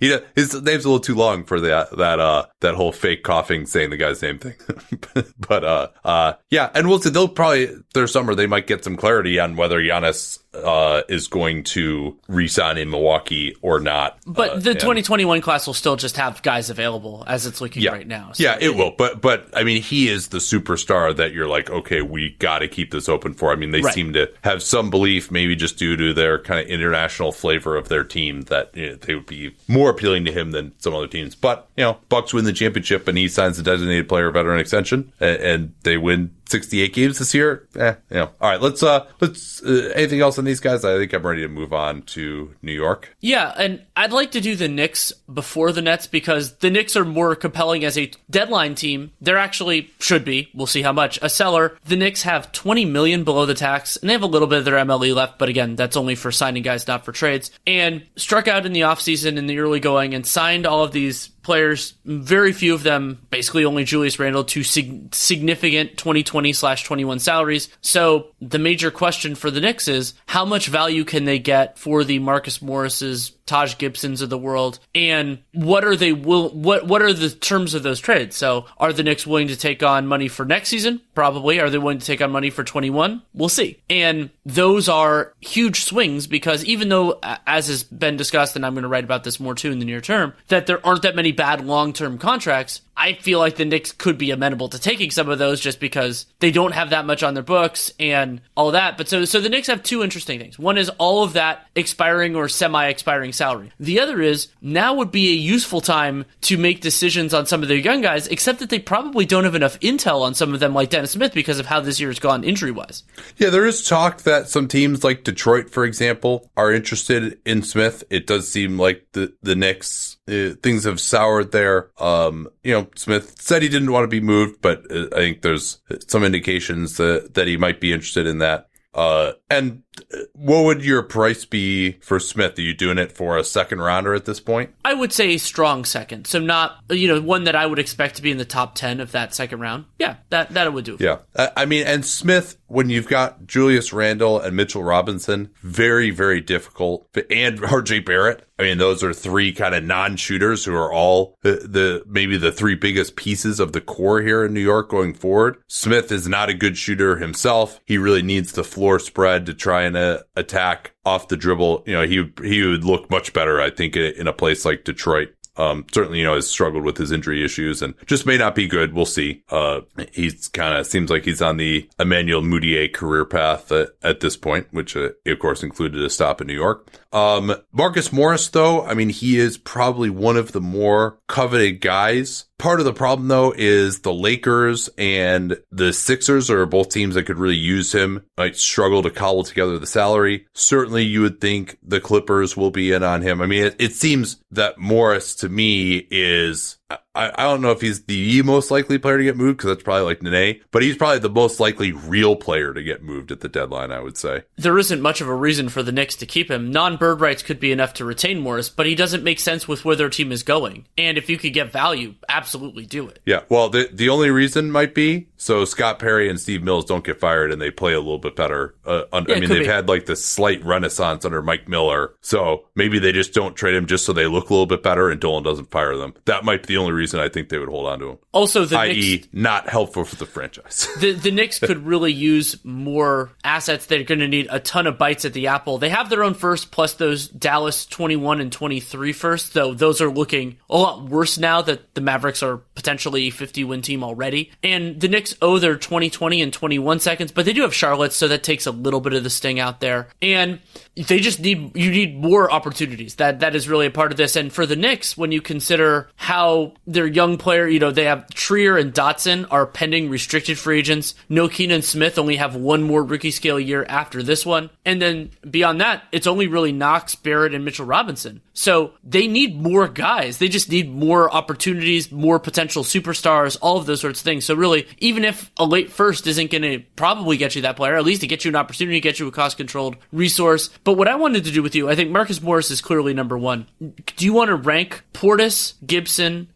he, his name's a little too long for that that uh that whole fake coughing saying the guy's name thing. <laughs> but uh uh yeah, and we'll see. They'll probably their summer they might get some clarity on whether Giannis uh, is going to resign in Milwaukee or not. But uh, the 2021 class will still just have guys available as it's looking yeah, right now. So yeah, it, it, will. But but I mean, he is the superstar that you're like, okay, we got to keep this open for. I mean, they right. seem to have some belief, maybe just due to their kind of international flavor of their team, that you know, they would be more appealing to him than some other teams. But you know, Bucks win the championship and he signs the designated player veteran extension, and, and they win 68 games this year. Eh, you know. All right, let's uh let's uh, anything else on these guys? I think I'm ready to move on to New York. Yeah, and I'd like to do the Knicks before the Nets because the Knicks are more compelling as a deadline team. They're actually should be. We'll see how much. A seller. The Knicks have 20 million below the tax and they have a little bit of their MLE left, but again, that's only for signing guys, not for trades. And struck out in the offseason in the early going and signed all of these players, very few of them, basically only Julius Randle, to sig- significant 2020 slash 21 salaries. So the major question for the Knicks is how much value can they get for the Marcus Morris's Taj Gibsons of the world, and what are they will what what are the terms of those trades? So are the Knicks willing to take on money for next season? Probably. Are they willing to take on money for 21? We'll see. And those are huge swings because even though, as has been discussed, and I'm going to write about this more too in the near term, that there aren't that many bad long term contracts, I feel like the Knicks could be amenable to taking some of those just because they don't have that much on their books and all that. But so, so the Knicks have two interesting things. One is all of that expiring or semi expiring salary. The other is now would be a useful time to make decisions on some of their young guys, except that they probably don't have enough intel on some of them like Dennis Smith because of how this year has gone injury wise. Yeah, there is talk that some teams like Detroit, for example, are interested in Smith. It does seem like the, the Knicks, uh, things have soured there. Um, you know, Smith said he didn't want to be moved, but uh, I think there's some indications that, that he might be interested in that. Uh, and uh, what would your price be for Smith? Are you doing it for a second rounder at this point? I would say a strong second. So not, you know, one that I would expect to be in the top 10 of that second round. Yeah, that, that would do. Yeah. I mean, and Smith, when you've got Julius Randle and Mitchell Robinson, very, very difficult. And RJ Barrett. I mean, those are three kind of non-shooters who are all the, the, maybe the three biggest pieces of the core here in New York going forward. Smith is not a good shooter himself. He really needs the floor spread to try and uh, attack off the dribble. You know, he he would look much better, I think, in a place like Detroit. Um, certainly, you know, has struggled with his injury issues and just may not be good. We'll see. Uh, he's kind of seems like he's on the Emmanuel Mudiay career path at, at this point, which uh, of course included a stop in New York. Um, Marcus Morris, though, I mean, he is probably one of the more coveted guys. Part of the problem, though, is the Lakers and the Sixers are both teams that could really use him, might struggle to cobble together the salary. Certainly, you would think the Clippers will be in on him. I mean, it, it seems that Morris to me is I, I don't know if he's the most likely player to get moved because that's probably like Nene, but he's probably the most likely real player to get moved at the deadline, I would say. There isn't much of a reason for the Knicks to keep him. Non bird rights could be enough to retain Morris, but he doesn't make sense with where their team is going. And if you could get value, absolutely do it. Yeah. Well, the, the only reason might be so Scott Perry and Steve Mills don't get fired and they play a little bit better. Uh, under, yeah, I mean, they've be. had like this slight renaissance under Mike Miller. So maybe they just don't trade him just so they look a little bit better and Dolan doesn't fire them. That might be the only reason I think they would hold on to him. Also, the i.e., Knicks, not helpful for the franchise. <laughs> the the Knicks could really use more assets. They're going to need a ton of bites at the apple. They have their own first, plus those Dallas twenty one and twenty three first. Though those are looking a lot worse now that the Mavericks are potentially a fifty win team already. And the Knicks Knicks owe their 2020 and 21 seconds, but they do have Charlotte, so that takes a little bit of the sting out there. And they just need you need more opportunities. That that is really a part of this. And for the Knicks, when you consider how their young player, you know, they have Trier and Dotson are pending restricted free agents. Ntilikina and Smith only have one more rookie scale year after this one. And then beyond that, it's only really Knox, Barrett, and Mitchell Robinson. So they need more guys. They just need more opportunities, more potential superstars, all of those sorts of things. So really, even if a late first isn't going to probably get you that player, at least to get you an opportunity, get you a cost controlled resource. But what I wanted to do with you, I think Marcus Morris is clearly number one. Do you want to rank Portis, Gibson,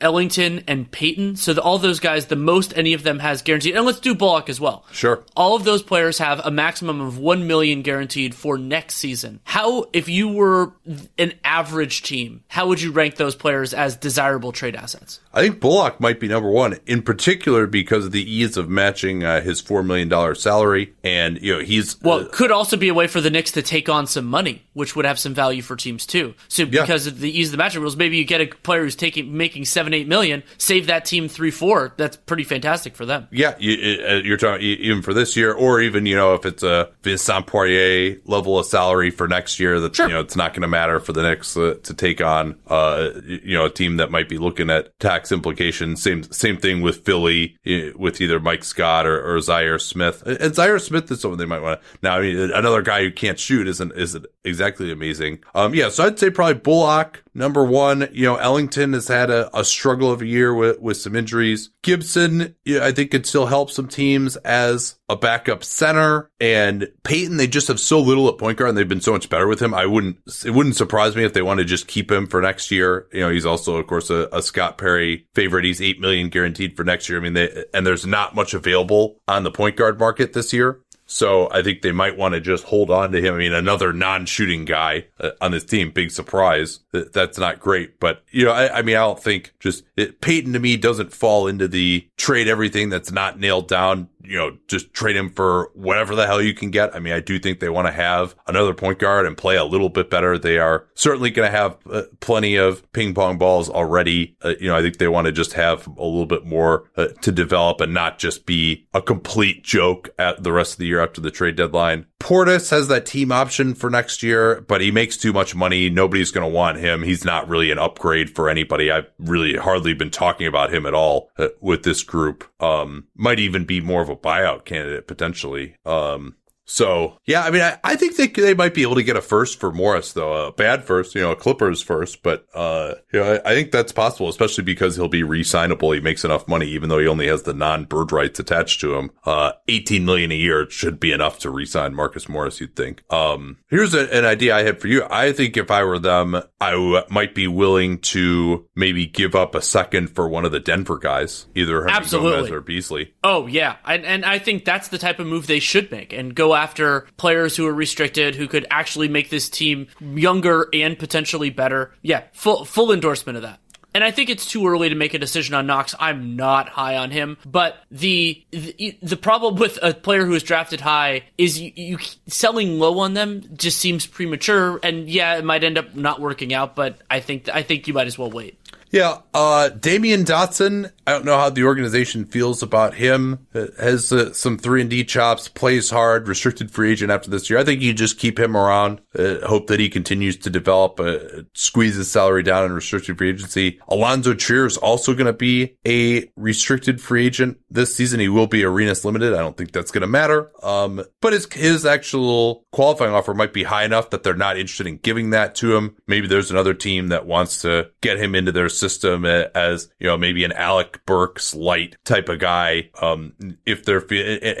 Ellington, and Payton? So the, all those guys, the most any of them has guaranteed. And let's do Bullock as well. Sure. All of those players have a maximum of one million guaranteed for next season. How, if you were an average team, how would you rank those players as desirable trade assets? I think Bullock might be number one, in particular because of the ease of matching uh, his four million dollar salary, and you know he's well, uh, could also be a way for the Knicks to take on some money, which would have some value for teams too. So because yeah. of the ease of the matching rules, maybe you get a player who's taking making seven eight million, save that team three four. That's pretty fantastic for them. Yeah, you, are uh, talking even for this year, or even you know if it's a Vincent Poirier level of salary for next year, that sure. you know it's not going to matter for the Knicks uh, to take on uh you know a team that might be looking at tax implications. Same same thing with Philly with either Mike Scott or, or Zhaire Smith. And Zhaire Smith is someone they might want to. Now, I mean, another guy who can't shoot isn't isn't exactly amazing. Um, yeah, so I'd say probably Bullock number one. You know, Ellington has had a, a struggle of a year with with some injuries. Gibson, yeah, I think could still help some teams as a backup center. And Payton, they just have so little at point guard, and they've been so much better with him. I wouldn't. It wouldn't surprise me if they want to just keep him for next year. You know, he's also, of course, a, a Scott Perry favorite. He's eight million guaranteed for next year. I mean, they and there's not much available on the point guard market this year. So I think they might want to just hold on to him. I mean, another non-shooting guy uh, on this team, big surprise. That's not great, but you know, I, I mean, I don't think just it, Payton to me doesn't fall into the trade everything that's not nailed down you know, just trade him for whatever the hell you can get. I mean, I do think they want to have another point guard and play a little bit better. They are certainly going to have uh, plenty of ping pong balls already. Uh, you know, I think they want to just have a little bit more uh, to develop and not just be a complete joke at the rest of the year after the trade deadline. Portis has that team option for next year, but he makes too much money. Nobody's going to want him. He's not really an upgrade for anybody. I've really hardly been talking about him at all uh, with this group. Um, might even be more of a buyout candidate potentially. Um, so yeah, I mean, I, I think they they might be able to get a first for Morris though, a bad first, you know, a Clippers first, but uh, you know, I, I think that's possible, especially because he'll be re-signable. He makes enough money, even though he only has the non-bird rights attached to him. Uh, eighteen million a year should be enough to re-sign Marcus Morris. You'd think. Um, here's a, an idea I had for you. I think if I were them, I w- might be willing to maybe give up a second for one of the Denver guys, either Absolutely. Gomez or Beasley. Oh yeah, and, and I think that's the type of move they should make and go after players who are restricted who could actually make this team younger and potentially better. Yeah, full full endorsement of that. And I think it's too early to make a decision on Knox. I'm not high on him, but the the, the problem with a player who is drafted high is you, you, selling low on them just seems premature. And yeah, it might end up not working out, but I think I think you might as well wait. Yeah, uh, Damyean Dotson. I don't know how the organization feels about him. has uh, some three and D chops, plays hard, restricted free agent after this year. I think you just keep him around. Uh, hope that he continues to develop, uh, squeeze his salary down in restricted free agency. Alonzo Trier is also going to be a restricted free agent this season. He will be Arenas limited. I don't think that's going to matter. Um, but his his actual qualifying offer might be high enough that they're not interested in giving that to him. Maybe there's another team that wants to get him into their system as, you know, maybe an Alec Burks light type of guy. Um, if they're,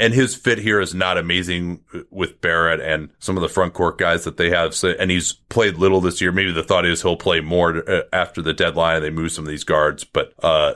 and his fit here is not amazing with Barrett and some of the front court guys that they have. So, and he's played little this year. Maybe the thought is he'll play more uh, after the deadline and they move some of these guards, but, uh,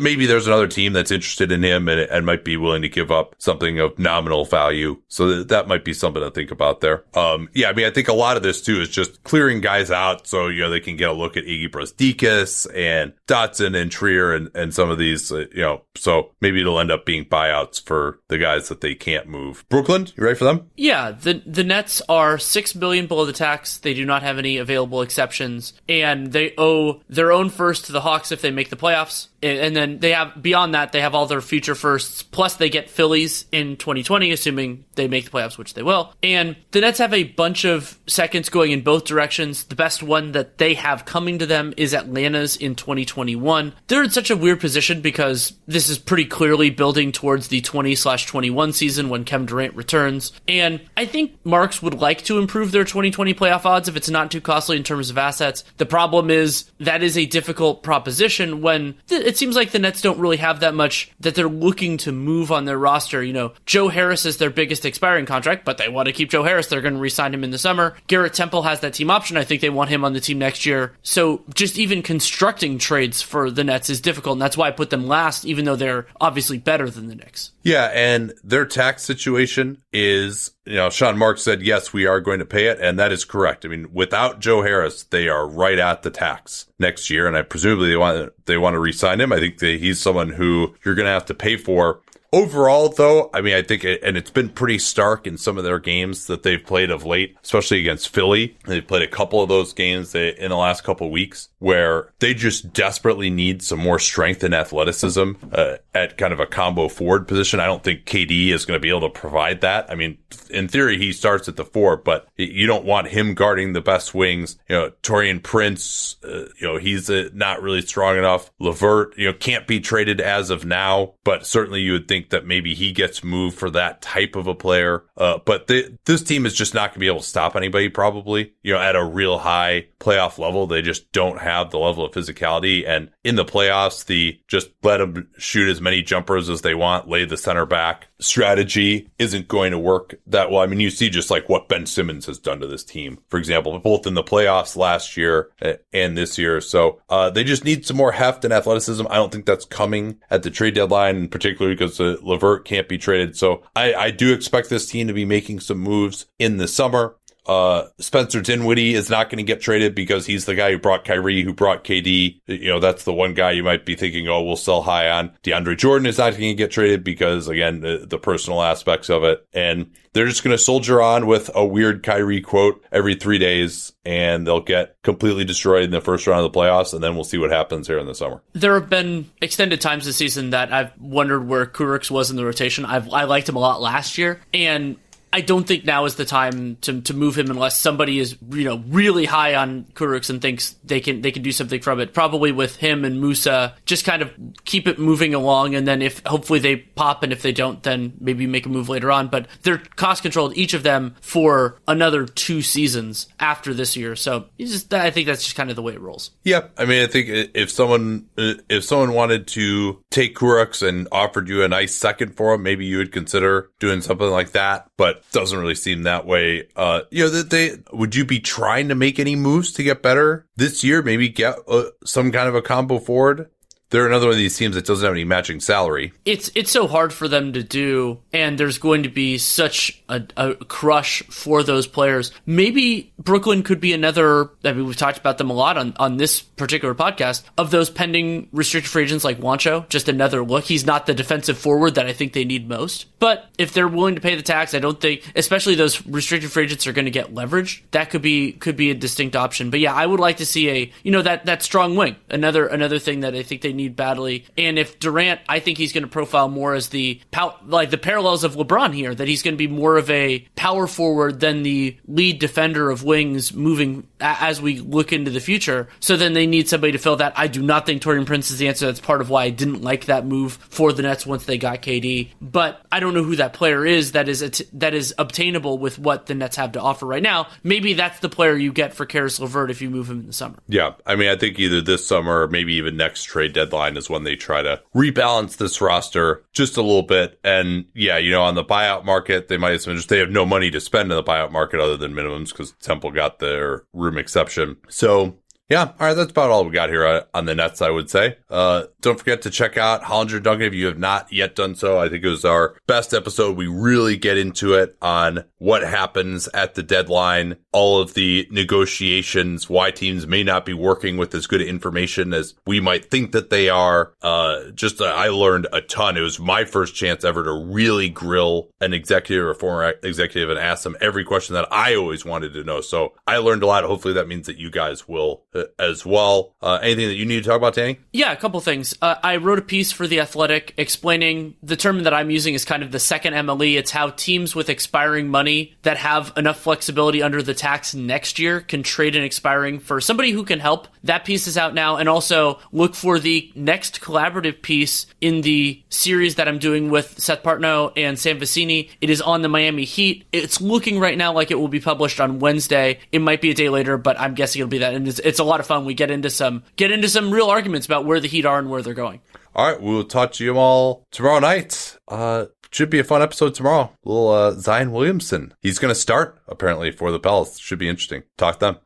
maybe there's another team that's interested in him and, and might be willing to give up something of nominal value. So that might be something to think about there. Um, yeah, I mean, I think a lot of this too is just clearing guys out so, you know, they can get a look at Iggy Brazdeikis and Dotson and Trier and, and some of these, uh, you know, so maybe it'll end up being buyouts for the guys that they can't move. Brooklyn, you ready for them? Yeah, the the Nets are six billion below the tax. They do not have any available exceptions, and they owe their own first to the Hawks if they make the playoffs and then they have beyond that they have all their future firsts. Plus they get phillies in 2020 assuming they make the playoffs which they will. And the nets have a bunch of seconds going in both directions. The best one that they have coming to them is atlanta's in 2021 they're in such a weird position because this is pretty clearly building towards the 20 slash 21 season when kevin durant returns. And i think marks would like to improve their 2020 playoff odds if it's not too costly in terms of assets. The problem is that is a difficult proposition when th- it seems like the Nets don't really have that much that they're looking to move on their roster. You know, Joe Harris is their biggest expiring contract, but they want to keep Joe Harris. They're going to re-sign him in the summer. Garrett Temple has that team option. I think they want him on the team next year. So just even constructing trades for the Nets is difficult, and that's why I put them last, even though they're obviously better than the Knicks. Yeah, and their tax situation is, you know, Sean Marks said, yes, we are going to pay it. And that is correct. I mean, without Joe Harris, they are right at the tax next year. And I presumably they want, they want to re-sign him. I think that he's someone who you're going to have to pay for Overall, though, I mean, I think, it, and it's been pretty stark in some of their games that they've played of late, especially against Philly. They've played a couple of those games in the last couple weeks where they just desperately need some more strength and athleticism uh, at kind of a combo forward position. I don't think KD is going to be able to provide that. I mean, in theory, he starts at the four, but you don't want him guarding the best wings. You know, Taurean Prince, uh, you know, he's uh, not really strong enough. LeVert, you know, can't be traded as of now, but certainly you would think think that maybe he gets moved for that type of a player. Uh, but the, this team is just not going to be able to stop anybody probably, you know, at a real high playoff level. They just don't have the level of physicality. And in the playoffs, the just let them shoot as many jumpers as they want, lay the center back strategy isn't going to work that well. I mean, you see just like what Ben Simmons has done to this team, for example, both in the playoffs last year uh, and this year. So, uh, they just need some more heft and athleticism. I don't think that's coming at the trade deadline, particularly because uh, LeVert can't be traded. So I, I do expect this team to be making some moves in the summer. Uh, Spencer Dinwiddie is not going to get traded because he's the guy who brought Kyrie, who brought KD. You know, that's the one guy you might be thinking, oh, we'll sell high on. DeAndre Jordan is not going to get traded because, again, the, the personal aspects of it. And they're just going to soldier on with a weird Kyrie quote every three days and they'll get completely destroyed in the first round of the playoffs, and then we'll see what happens here in the summer. There have been extended times this season that I've wondered where Kurucs was in the rotation. I've I liked him a lot last year, and I don't think now is the time to, to move him unless somebody is you know really high on Kurucs and thinks they can they can do something from it. Probably with him and Musa, just kind of keep it moving along, and then if hopefully they pop, and if they don't, then maybe make a move later on. But they're cost controlled each of them for another two seasons after this year. So just I think that's just kind of the way it rolls. Yeah, I mean I think if someone uh, if someone wanted to take Kurucs and offered you a nice second for him, maybe you would consider doing something like that, but doesn't really seem that way. Uh, you know, that they would you be trying to make any moves to get better this year? Maybe get uh, some kind of a combo forward they're another one of these teams that doesn't have any matching salary. It's it's so hard for them to do, and there's going to be such a, a, crush for those players. Maybe Brooklyn could be another. I mean, we've talked about them a lot on, on this particular podcast of those pending restricted free agents like Juancho. Just another look. He's not the defensive forward that I think they need most. But if they're willing to pay the tax, I don't think, especially those restricted free agents are going to get leverage. That could be could be a distinct option. But yeah, I would like to see a you know that that strong wing. Another another thing that I think they need badly. And if Durant, I think he's going to profile more as the like the parallels of LeBron here, that he's going to be more of a power forward than the lead defender of wings moving as we look into the future. So then they need somebody to fill that. I do not think Taurean Prince is the answer. That's part of why I didn't like that move for the Nets once they got KD. But I don't know who that player is that is that is obtainable with what the Nets have to offer right now. Maybe that's the player you get for Caris LeVert if you move him in the summer. Yeah, I mean, I think either this summer or maybe even next trade deadline is when they try to rebalance this roster just a little bit. And yeah, you know, on the buyout market, they might have some interest. They have no money to spend in the buyout market other than minimums because Temple got their room exception. So Yeah, all right, that's about all we got here uh, on the Nets, I would say. Uh, don't forget to check out Hollinger Duncan if you have not yet done so. I think it was our best episode. We really get into it on what happens at the deadline, all of the negotiations, why teams may not be working with as good information as we might think that they are. Uh, just uh, I learned a ton. It was my first chance ever to really grill an executive or former executive and ask them every question that I always wanted to know. So I learned a lot. Hopefully that means that you guys will uh, as well. Uh, anything that you need to talk about, Danny? Yeah, a couple things. Uh, I wrote a piece for The Athletic explaining the term that I'm using is kind of the second MLE. It's how teams with expiring money that have enough flexibility under the tax next year can trade an expiring for somebody who can help. That piece is out now. And also look for the next collaborative piece in the series that I'm doing with Seth Partnow and Sam Vecenie. It is on the Miami Heat. It's looking right now like it will be published on Wednesday. It might be a day later, but I'm guessing it'll be that. And it's, it's a lot of fun. We get into some get into some real arguments about where the Heat are and where they're going. All right, we'll talk to you all tomorrow night. Uh, should be a fun episode tomorrow. Little uh, Zion Williamson. He's going to start apparently for the Pels. Should be interesting. Talk to them.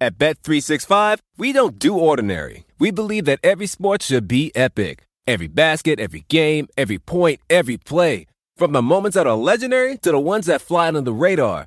At Bet365, we don't do ordinary. We believe that every sport should be epic. Every basket, every game, every point, every play. From the moments that are legendary to the ones that fly under the radar.